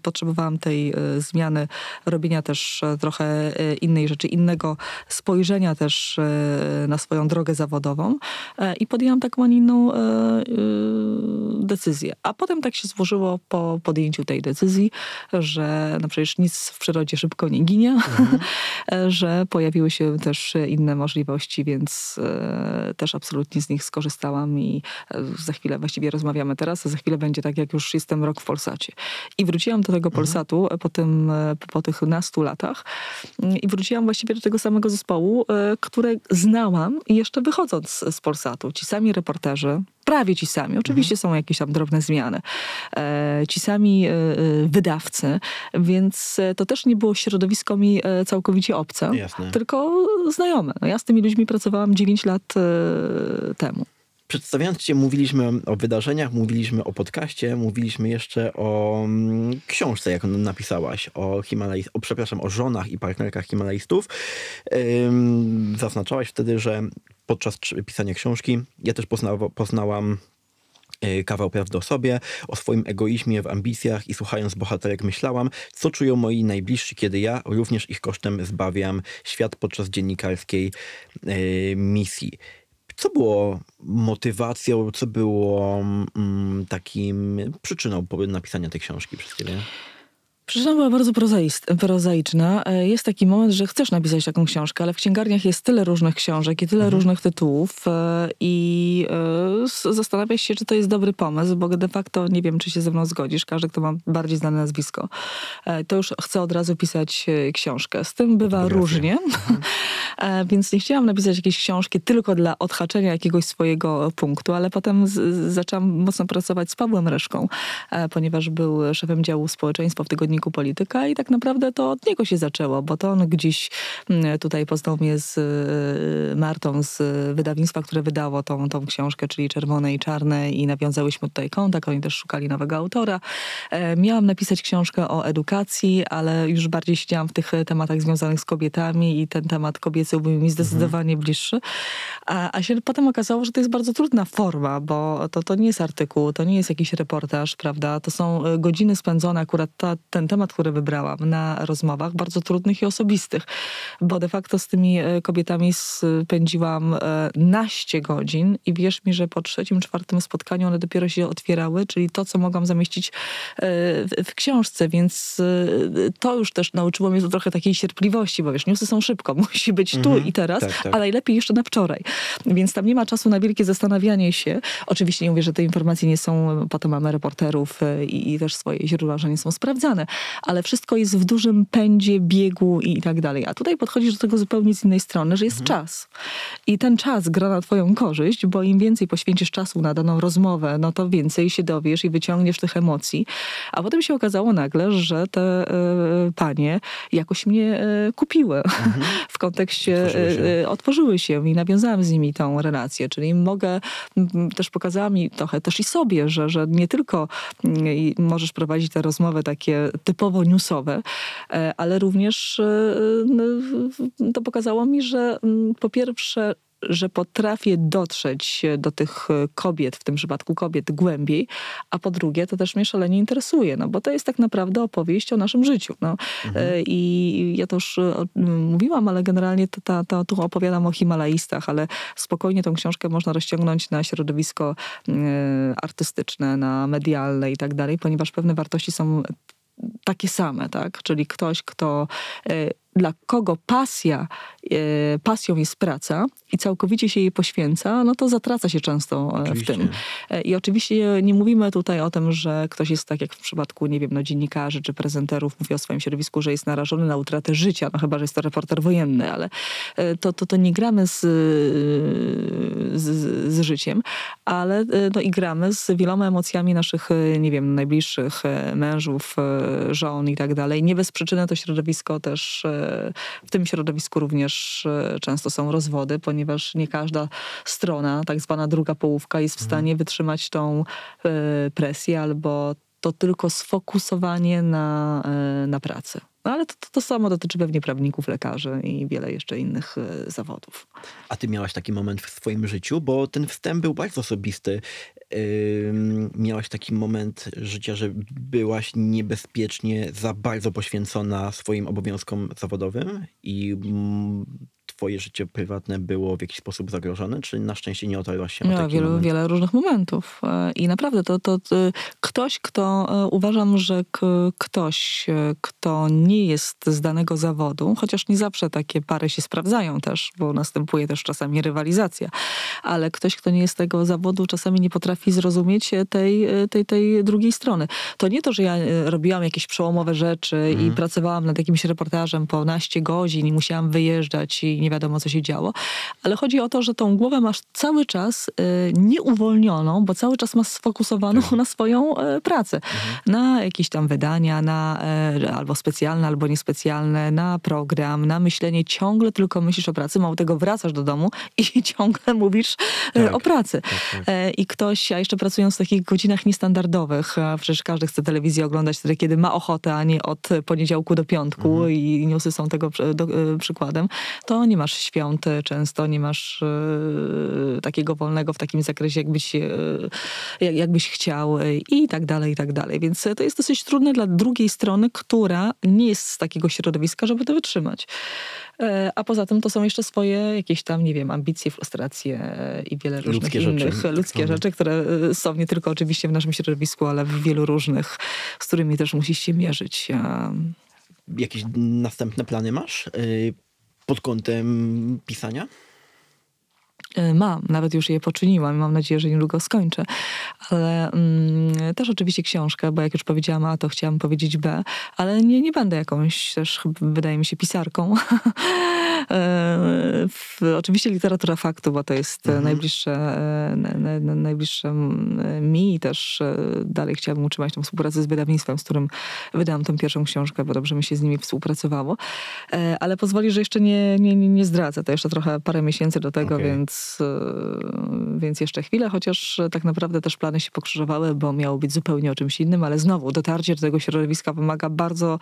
potrzebowałam tej zmiany, robienia też e, trochę e, innej rzeczy, innego spojrzenia też e, na swoją drogę zawodową E, i podjęłam taką, a nie inną decyzję. A potem tak się złożyło po podjęciu tej decyzji, że no przecież nic w przyrodzie szybko nie ginie, [LAUGHS] że pojawiły się też inne możliwości, więc też absolutnie z nich skorzystałam i za chwilę właściwie rozmawiamy teraz, a za chwilę będzie tak, jak już jestem rok w Polsacie. I wróciłam do tego Polsatu po, tym, po tych nastu latach i wróciłam właściwie do tego samego zespołu, e, które znałam jeszcze wychodząc z Polsatu. Ci sami reporterzy, prawie ci sami. Oczywiście są jakieś tam drobne zmiany. E, ci sami e, wydawcy, więc to też nie było środowisko mi całkowicie obce, Jasne. tylko znajome. No ja z tymi ludźmi pracowałam 9 lat temu. Przedstawiając cię, mówiliśmy o wydarzeniach, mówiliśmy o podcaście, mówiliśmy jeszcze o mm, książce, jaką napisałaś, o, Himalaj, o przepraszam, o żonach i partnerkach Himalajstów. Zaznaczałaś wtedy, że podczas pisania książki ja też poznałam y, kawał prawdy o sobie, o swoim egoizmie w ambicjach i słuchając bohaterek myślałam, co czują moi najbliżsi, kiedy ja również ich kosztem zbawiam świat podczas dziennikarskiej y, misji. Co było motywacją, co było mm, takim przyczyną napisania tej książki przez ciebie? Przyczyna była bardzo prozaiczna. E, Jest taki moment, że chcesz napisać taką książkę, ale w księgarniach jest tyle różnych książek i tyle różnych tytułów e, i e, zastanawiasz się, czy to jest dobry pomysł, bo de facto nie wiem, czy się ze mną zgodzisz. Każdy, kto ma bardziej znane nazwisko, to już chce od razu pisać książkę. Z tym bywa różnie, [LAUGHS] E, więc nie chciałam napisać jakiejś książki tylko dla odhaczenia jakiegoś swojego punktu, ale potem z, zaczęłam mocno pracować z Pawłem Reszką, ponieważ był szefem działu społeczeństwa w Polityka i tak naprawdę to od niego się zaczęło, bo to on gdzieś mm, tutaj poznał mnie z e, Martą z wydawnictwa, które wydało tą, tą książkę, czyli Czerwone i Czarne i nawiązałyśmy tutaj kontakt, oni też szukali nowego autora. E, Miałam napisać książkę o edukacji, ale już bardziej siedziałam w tych tematach związanych z kobietami i ten temat kobiecy był mi zdecydowanie bliższy. A, a się potem okazało, że to jest bardzo trudna forma, bo to, to nie jest artykuł, to nie jest jakiś reportaż, prawda? To są e, godziny spędzone, akurat ta, ten temat, który wybrałam na rozmowach, bardzo trudnych i osobistych, bo de facto z tymi e, kobietami spędziłam e, naście godzin i wierz mi, że po trzecim, czwartym spotkaniu one dopiero się otwierały, czyli to, co mogłam zamieścić e, w, książce, więc to już też nauczyło mnie trochę takiej cierpliwości, bo wiesz, newsy są szybko, [LAUGHS] musi być tu Mhm. i teraz, Tak, tak. a najlepiej jeszcze na wczoraj. Więc tam nie ma czasu na wielkie zastanawianie się. Oczywiście nie mówię, że te informacje nie są, potem mamy reporterów i, i też swoje źródła, że nie są sprawdzane, ale wszystko jest w dużym pędzie, biegu i, tak dalej. A tutaj podchodzisz do tego zupełnie z innej strony, że jest czas. I ten czas gra na twoją korzyść, bo im więcej poświęcisz czasu na daną rozmowę, no to więcej się dowiesz i wyciągniesz tych emocji. A potem się okazało nagle, że te e, panie jakoś mnie e, kupiły [LAUGHS] w kontekście Otworzyły się. e, otworzyły się i nawiązałam z nimi tą relację, czyli mogę, też pokazała mi trochę też i sobie, że, że nie tylko możesz prowadzić te rozmowy takie typowo newsowe, e, ale również e, to pokazało mi, że po pierwsze że potrafię dotrzeć do tych e, kobiet, w tym przypadku kobiet, głębiej, a po drugie, to też mnie szalenie interesuje, no bo to jest tak naprawdę opowieść o naszym życiu. No. E, I ja to już mówiłam, ale generalnie to, ta, ta, tu opowiadam o Himalajistach, ale spokojnie tą książkę można rozciągnąć na środowisko artystyczne, na medialne i tak dalej, ponieważ pewne wartości są takie same, tak? Czyli ktoś, kto e, dla kogo pasja, e, pasją jest praca i całkowicie się jej poświęca, no to zatraca się często e, w Oczywiście. tym. E, I oczywiście nie mówimy tutaj o tym, że ktoś jest tak jak w przypadku, nie wiem, no, dziennikarzy czy prezenterów, mówi o swoim środowisku, że jest narażony na utratę życia, no chyba, że jest to reporter wojenny, ale e, to, to, to nie gramy z, z, z życiem, ale no, i gramy z wieloma emocjami naszych, nie wiem, najbliższych mężów, żon i tak dalej. Nie bez przyczyny to środowisko też, w tym środowisku również e, często są rozwody, ponieważ nie każda strona, tak zwana druga połówka, jest w stanie wytrzymać tą e, presję albo to tylko sfokusowanie na, e, na pracę. No ale to, to, to samo dotyczy pewnie prawników, lekarzy i wiele jeszcze innych e, zawodów. A ty miałaś taki moment w swoim życiu, bo ten wstęp był bardzo osobisty. Ym, miałaś taki moment życia, że byłaś niebezpiecznie za bardzo poświęcona swoim obowiązkom zawodowym i mm, twoje życie prywatne było w jakiś sposób zagrożone, czy na szczęście nie otarłaś się o Miała taki wielu, moment? wiele różnych momentów. E, I naprawdę to, to, to ktoś, kto e, uważam, że ktoś, e, kto nie jest z danego zawodu, chociaż nie zawsze takie pary się sprawdzają też, bo następuje też czasami rywalizacja, ale ktoś, kto nie jest z tego zawodu, czasami nie potrafi zrozumieć e, tej, e, tej, tej drugiej strony. To nie to, że ja e, robiłam jakieś przełomowe rzeczy i pracowałam nad jakimś reportażem po naście godzin i musiałam wyjeżdżać i nie wiadomo, co się działo, ale chodzi o to, że tą głowę masz cały czas e, nieuwolnioną, bo cały czas masz sfokusowaną na swoją e, pracę. Na jakieś tam wydania, na e, albo specjalne, albo niespecjalne, na program, na myślenie. Ciągle tylko myślisz o pracy, mało tego wracasz do domu i [LAUGHS] ciągle mówisz e, Tak. o pracy. Tak, tak. E, I ktoś, a jeszcze pracując w takich godzinach niestandardowych, a przecież każdy chce telewizję oglądać wtedy, kiedy ma ochotę, a nie od poniedziałku do piątku Mhm. i newsy są tego przy- do, e, przykładem, to nie masz świąt e, często, nie masz e, takiego wolnego w takim zakresie, jakbyś, e, jak, jakbyś chciał i tak dalej, i tak dalej. Więc to jest dosyć trudne dla drugiej strony, która nie jest z takiego środowiska, żeby to wytrzymać. A poza tym to są jeszcze swoje jakieś tam, nie wiem, ambicje, frustracje i wiele różnych Ludzkie rzeczy. innych ludzkie Mhm. rzeczy, które są nie tylko oczywiście w naszym środowisku, ale w wielu różnych, z którymi też musisz się mierzyć. A, Jakieś następne plany masz pod kątem pisania? E, Mam, nawet już je poczyniłam i mam nadzieję, że niedługo skończę. Ale mm, też oczywiście książkę, bo jak już powiedziałam A, to chciałam powiedzieć B, ale nie, nie będę jakąś też, wydaje mi się, pisarką. [LAUGHS] E, w, oczywiście literatura faktu, bo to jest mhm. najbliższe, e, na, na, na, najbliższe mi i też dalej chciałabym utrzymać tą współpracę z wydawnictwem, z którym wydałam tą pierwszą książkę, bo dobrze mi się z nimi współpracowało. Ale pozwoli, że jeszcze nie, nie, nie zdradzę. To jeszcze trochę parę miesięcy do tego, Okej. więc, e, więc jeszcze chwilę, chociaż tak naprawdę też plany się pokrzyżowały, bo miało być zupełnie o czymś innym, ale znowu dotarcie do tego środowiska wymaga bardzo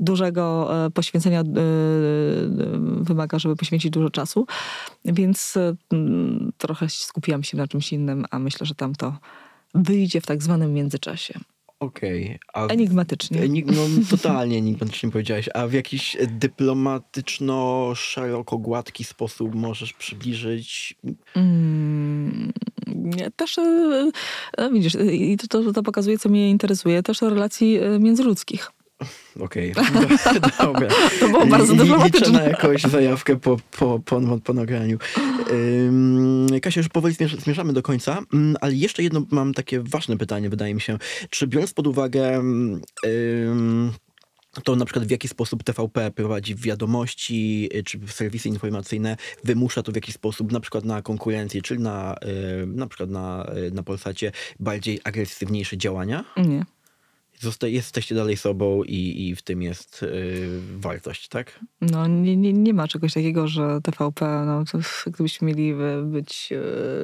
dużego e, poświęcenia, e, e, wymaga, żeby poświęcić dużo czasu, więc trochę skupiłam się na czymś innym, a myślę, że tam to wyjdzie w tak zwanym międzyczasie. Okej. w- Enigmatycznie. Enig- no [LAUGHS] totalnie enigmatycznie powiedziałeś. A w jakiś dyplomatyczno-szeroko gładki sposób możesz przybliżyć Mm, też, e, e, widzisz, i to, to, to pokazuje, co mnie interesuje, też o relacji e, międzyludzkich. Okej, [LAUGHS] dobra. To było bardzo Li- Liczę dyplomatyczne. na jakąś zajawkę po, po, po, po nagraniu. Kasia, już powoli zmierz- zmierzamy do końca, ym, ale jeszcze jedno mam takie ważne pytanie, wydaje mi się. Czy biorąc pod uwagę ym, to na przykład w jaki sposób TVP prowadzi wiadomości, y, czy serwisy informacyjne, wymusza to w jakiś sposób na przykład na konkurencję, czy na, y, na przykład na, y, na Polsacie bardziej agresywniejsze działania? Nie. Zosta- jesteście dalej sobą i, i w tym jest y, wartość, tak? No nie, nie, nie ma czegoś takiego, że TVP, no to gdybyśmy mieli być...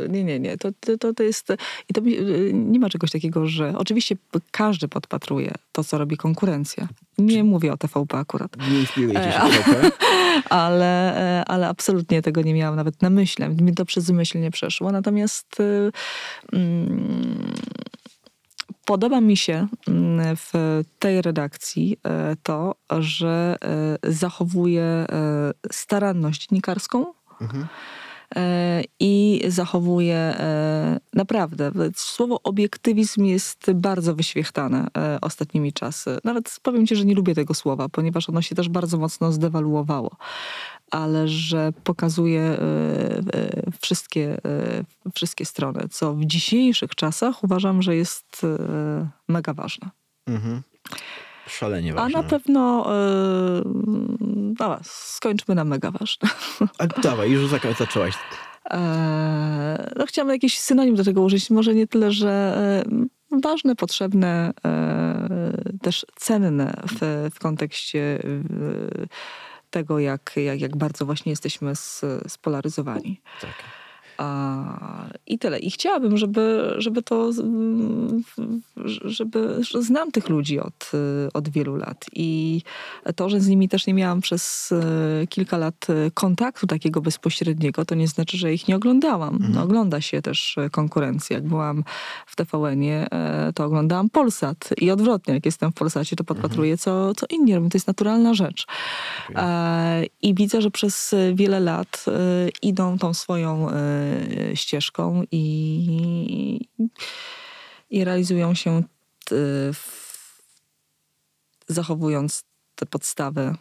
e, Nie, nie, nie. To, to, to- jest... I to e, nie ma czegoś takiego, że... Oczywiście każdy podpatruje to, co robi konkurencja. Nie mówię o TVP akurat. Nie inspirujecie się E, TVP? [LAUGHS] ale, e, ale absolutnie tego nie miałam nawet na myśli. Mi to przez myśl nie przeszło. Natomiast y, mm, podoba mi się mm, w tej redakcji e, to, że e, zachowuje e, staranność dziennikarską. Mhm. I zachowuje e, naprawdę. Słowo obiektywizm jest bardzo wyświechtane e, ostatnimi czasy. Nawet powiem ci, że nie lubię tego słowa, ponieważ ono się też bardzo mocno zdewaluowało. Ale że pokazuje e, wszystkie, wszystkie strony, co w dzisiejszych czasach uważam, że jest mega ważne. Mhm. Szalenie A ważne. na pewno, e, dobra, skończmy na mega ważne. A dawaj, już zaczęłaś. Eee, no chciałam jakiś synonim do tego użyć. Może nie tyle, że e, ważne, potrzebne, e, też cenne w, w kontekście tego, jak, jak, jak bardzo właśnie jesteśmy spolaryzowani. Tak. I tyle. I chciałabym, żeby, żeby to, żeby, że znam tych ludzi od, od wielu lat. I to, że z nimi też nie miałam przez y, kilka lat y, kontaktu takiego bezpośredniego, to nie znaczy, że ich nie oglądałam. No, ogląda się też y, konkurencję. Jak byłam w TVN-ie, e, to oglądałam Polsat. I odwrotnie, jak jestem w Polsacie, to podpatruję, co, co inni robią. To jest naturalna rzecz. E, I widzę, że przez wiele lat e, idą tą swoją e, ścieżką i, i realizują się t, w, zachowując te podstawy,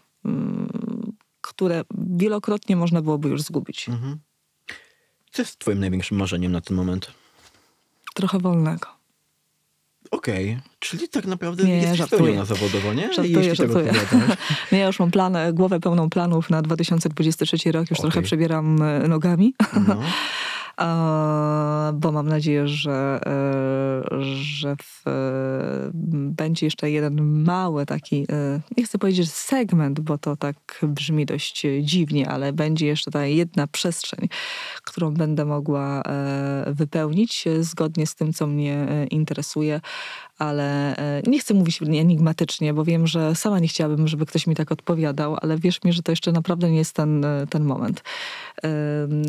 które wielokrotnie można byłoby już zgubić. Mhm. Co jest twoim największym marzeniem na ten moment? Trochę wolnego. Okej, czyli tak naprawdę Nie, jesteś żartuję. zawodowo, nie? Żartuję, Jeśli żartuję. opowiadasz. [LAUGHS] No ja już mam plan, głowę pełną planów na 2023 rok, już Okej. trochę przebieram e, nogami. No. [LAUGHS] Bo mam nadzieję, że, e, że w, e, będzie jeszcze jeden mały taki, e, nie chcę powiedzieć segment, bo to tak brzmi dość dziwnie, ale będzie jeszcze ta jedna przestrzeń, którą będę mogła wypełnić zgodnie z tym, co mnie interesuje, ale e, nie chcę mówić enigmatycznie, bo wiem, że sama nie chciałabym, żeby ktoś mi tak odpowiadał, ale wierz mi, że to jeszcze naprawdę nie jest ten, e, ten moment.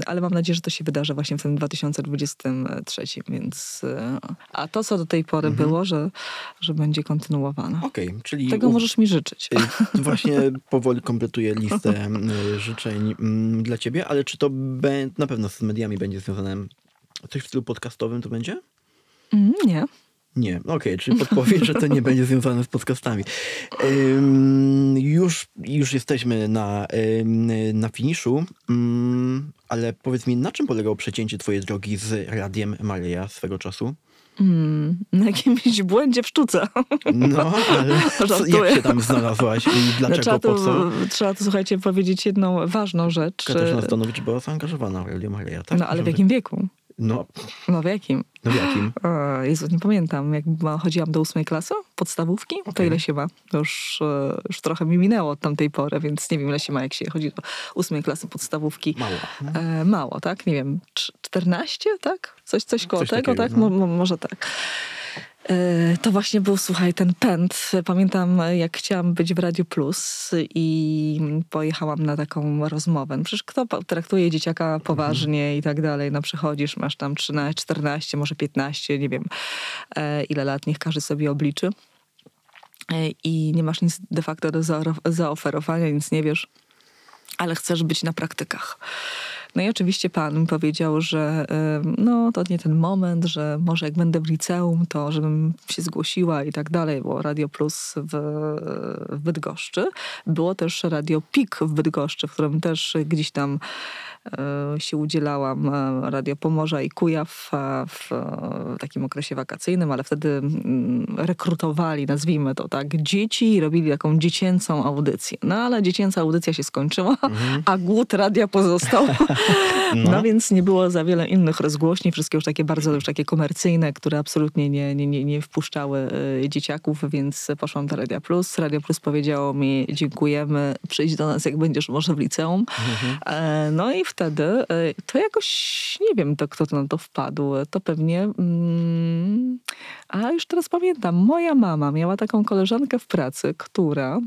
Ale mam nadzieję, że to się wydarzy właśnie w tym 2023, więc... e, A to, co do tej pory było, że, że będzie kontynuowane. Okej, czyli Tego u- możesz mi życzyć. y, właśnie [LAUGHS] powoli kompletuję listę y, życzeń mm, dla ciebie, ale czy to be- na pewno z mediami będzie związane coś w stylu podcastowym to będzie? Mm, nie. Nie, okej, czyli podpowiem, że to nie będzie związane z podcastami. Ym, już, już jesteśmy na, ym, na finiszu, ym, ale powiedz mi, na czym polegało przecięcie twojej drogi z Radiem Maryja swego czasu? Mm, na jakimś błędzie w sztuce. No, ale [LAUGHS] co, jak się tam znalazłaś i dlaczego, trzeba, po tu, co? trzeba tu, słuchajcie, powiedzieć jedną ważną rzecz. Katarzyna Stanowicz była zaangażowana w Radio Maryja, tak? No ale w jakim wieku? No, No w jakim? no w jakim? E, Jezu, nie pamiętam. Jak chodziłam do ósmej klasy, podstawówki, to Okej. ile się ma? To Już, e, już trochę mi minęło od tamtej pory, więc nie wiem, ile się ma, jak się chodzi do ósmej klasy podstawówki. Mało. E, mało, tak? Nie wiem, cz- 14, tak? Coś, coś koło Coś tego, takiego, tak? no. Mo, mo, może tak. E, To właśnie był, słuchaj, ten pęd. Pamiętam, jak chciałam być w Radio Plus i pojechałam na taką rozmowę. Przecież kto traktuje dzieciaka poważnie i tak dalej. No przychodzisz, masz tam 13, 14, może 15, nie wiem e, ile lat, niech każdy sobie obliczy. E, I nie masz nic de facto do zaoferowania, nic nie wiesz, ale chcesz być na praktykach. No i oczywiście pan mi powiedział, że ym, no to nie ten moment, że może jak będę w liceum, to żebym się zgłosiła i tak dalej. Było Radio Plus w, w Bydgoszczy. Było też Radio Pik w Bydgoszczy, w którym też gdzieś tam e, się udzielałam e, Radio Pomorza i Kujaw e, w, w takim okresie wakacyjnym, ale wtedy mm, rekrutowali, nazwijmy to tak, dzieci i robili taką dziecięcą audycję. No ale dziecięca audycja się skończyła, a głód radia pozostał. [LAUGHS] No. No. więc nie było za wiele innych rozgłośni, wszystkie już takie bardzo już takie komercyjne, które absolutnie nie, nie, nie, nie wpuszczały e, dzieciaków, więc poszłam do Radia Plus. Radio Plus powiedziało mi dziękujemy, przyjdź do nas jak będziesz może w liceum. E, No i wtedy e, to jakoś, nie wiem to, kto to na to wpadł, to pewnie, mm, a już teraz pamiętam, moja mama miała taką koleżankę w pracy, która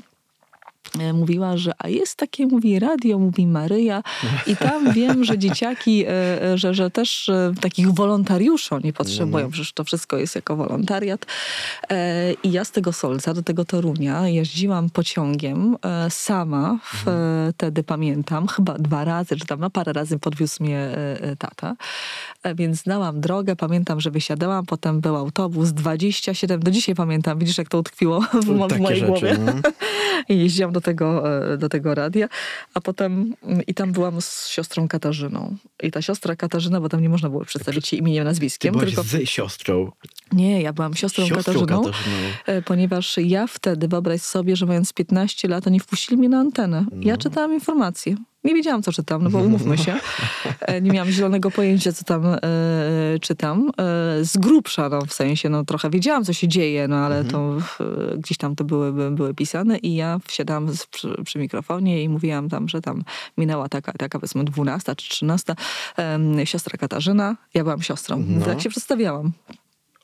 mówiła, że a jest takie, mówi radio, mówi Maryja i tam [LAUGHS] wiem, że dzieciaki, e, e, że, że też e, takich wolontariuszy oni potrzebują, przecież to wszystko jest jako wolontariat. E, I ja z tego Solca do tego Torunia jeździłam pociągiem e, sama, w, wtedy pamiętam, chyba dwa razy, czy tam no parę razy podwiózł mnie e, e, tata, E, więc znałam drogę, pamiętam, że wysiadałam, potem był autobus 27, do dzisiaj pamiętam, widzisz jak to utkwiło w, mo- w mojej rzeczy, głowie. no. [LAUGHS] I jeździłam do tego, e, do tego radia, a potem mm, i tam byłam z siostrą Katarzyną. I ta siostra Katarzyna, bo tam nie można było przedstawić jej imieniem, Ty nazwiskiem, byłaś tylko... z siostrą. Nie, ja byłam siostrą, Siostrą Katarzyną, Katarzyną. e, ponieważ ja wtedy, wyobraź sobie, że mając 15 lat, oni wpuścili mnie na antenę. Ja No. czytałam informacje. Nie wiedziałam, co czytam, no bo umówmy się. E, Nie miałam zielonego pojęcia, co tam e, czytam. E, z grubsza, no w sensie, no trochę wiedziałam, co się dzieje, no ale to e, gdzieś tam to były, by- były pisane i ja wsiadałam z, przy, przy mikrofonie i mówiłam tam, że tam minęła taka, taka powiedzmy 12 czy 13. em, siostra Katarzyna, ja byłam siostrą. No. Tak się przedstawiałam.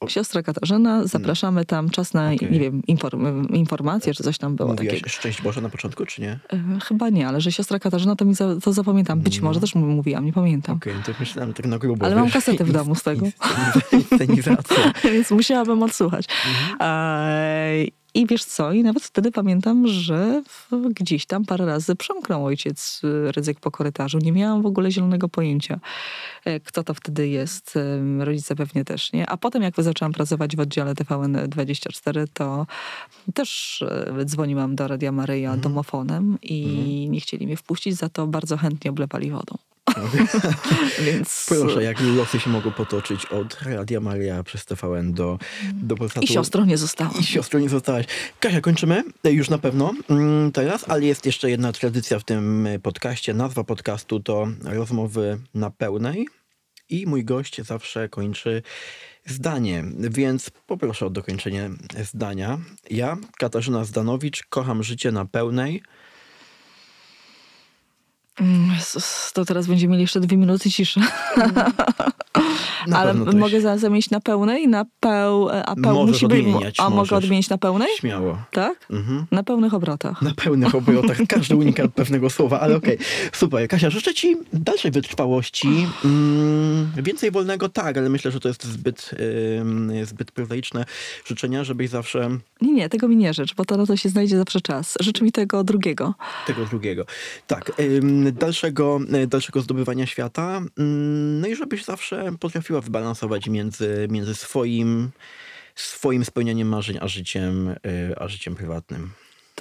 Siostra Katarzyna, zapraszamy tam, czas na, Okej. nie wiem, inform, informacje, czy coś tam było Mówiłaś takiego. szczęść Boże na początku, czy nie? E, Chyba nie, ale że siostra Katarzyna, to mi za, to zapamiętam. Być może też mówiłam, nie pamiętam. Okej, no to myślałem tak na grubo. Ale mam kasetę w domu z tego. Więc musiałabym odsłuchać. E, I wiesz co, i nawet wtedy pamiętam, że gdzieś tam parę razy przemknął ojciec y, ryzyk po korytarzu. Nie miałam w ogóle zielonego pojęcia, e, kto to wtedy jest. Rodzice pewnie też nie. A potem jak zaczęłam pracować w oddziale TVN24, to też e, dzwoniłam do Radia Maryja domofonem i nie chcieli mnie wpuścić, za to bardzo chętnie oblepali wodą. [LAUGHS] Więc... Proszę, jak losy się mogą potoczyć od Radia Maria przez TVN do, do Polsatu. I siostrą nie zostałam. I siostrą nie zostałaś. Kasia, kończymy już na pewno mm, teraz, ale jest jeszcze jedna tradycja w tym podcaście. Nazwa podcastu to rozmowy na pełnej i mój gość zawsze kończy zdanie, więc poproszę o dokończenie zdania. Ja, Katarzyna Zdanowicz, kocham życie na pełnej. Mm, To teraz będziemy mieli jeszcze dwie minuty ciszy. [LAUGHS] Ale mogę za- zamienić na pełnej? Na peł, a peł Możesz musi być. odmieniać, A mogę odmienić na pełnej? Śmiało. Tak? Mhm. Na pełnych obrotach. Na pełnych obrotach. [LAUGHS] Każdy unika pewnego słowa, ale okej. Super. Kasia, życzę ci dalszej wytrwałości. Mm, więcej wolnego, tak, ale myślę, że to jest zbyt, ym, zbyt prozaiczne życzenia, żebyś zawsze Nie, nie, tego mi nie życz, bo to na to się znajdzie zawsze czas. Życz mi tego drugiego. tego drugiego. Tak, ym, dalszego, dalszego zdobywania świata. Ym, no i żebyś zawsze potrafiła wybalansować między, między swoim, swoim spełnianiem marzeń, a życiem, y, a życiem prywatnym.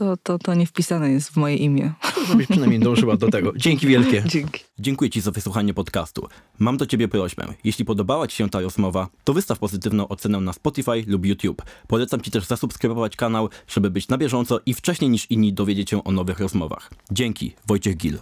To, to, to nie wpisane jest w moje imię. Żebyś przynajmniej dążyła do tego. Dzięki wielkie. [LAUGHS] Dzięki. Dziękuję Ci za wysłuchanie podcastu. Mam do Ciebie prośbę. Jeśli podobała Ci się ta rozmowa, to wystaw pozytywną ocenę na Spotify lub YouTube. Polecam Ci też zasubskrybować kanał, żeby być na bieżąco i wcześniej niż inni dowiedzieć się o nowych rozmowach. Dzięki, Wojciech Gil.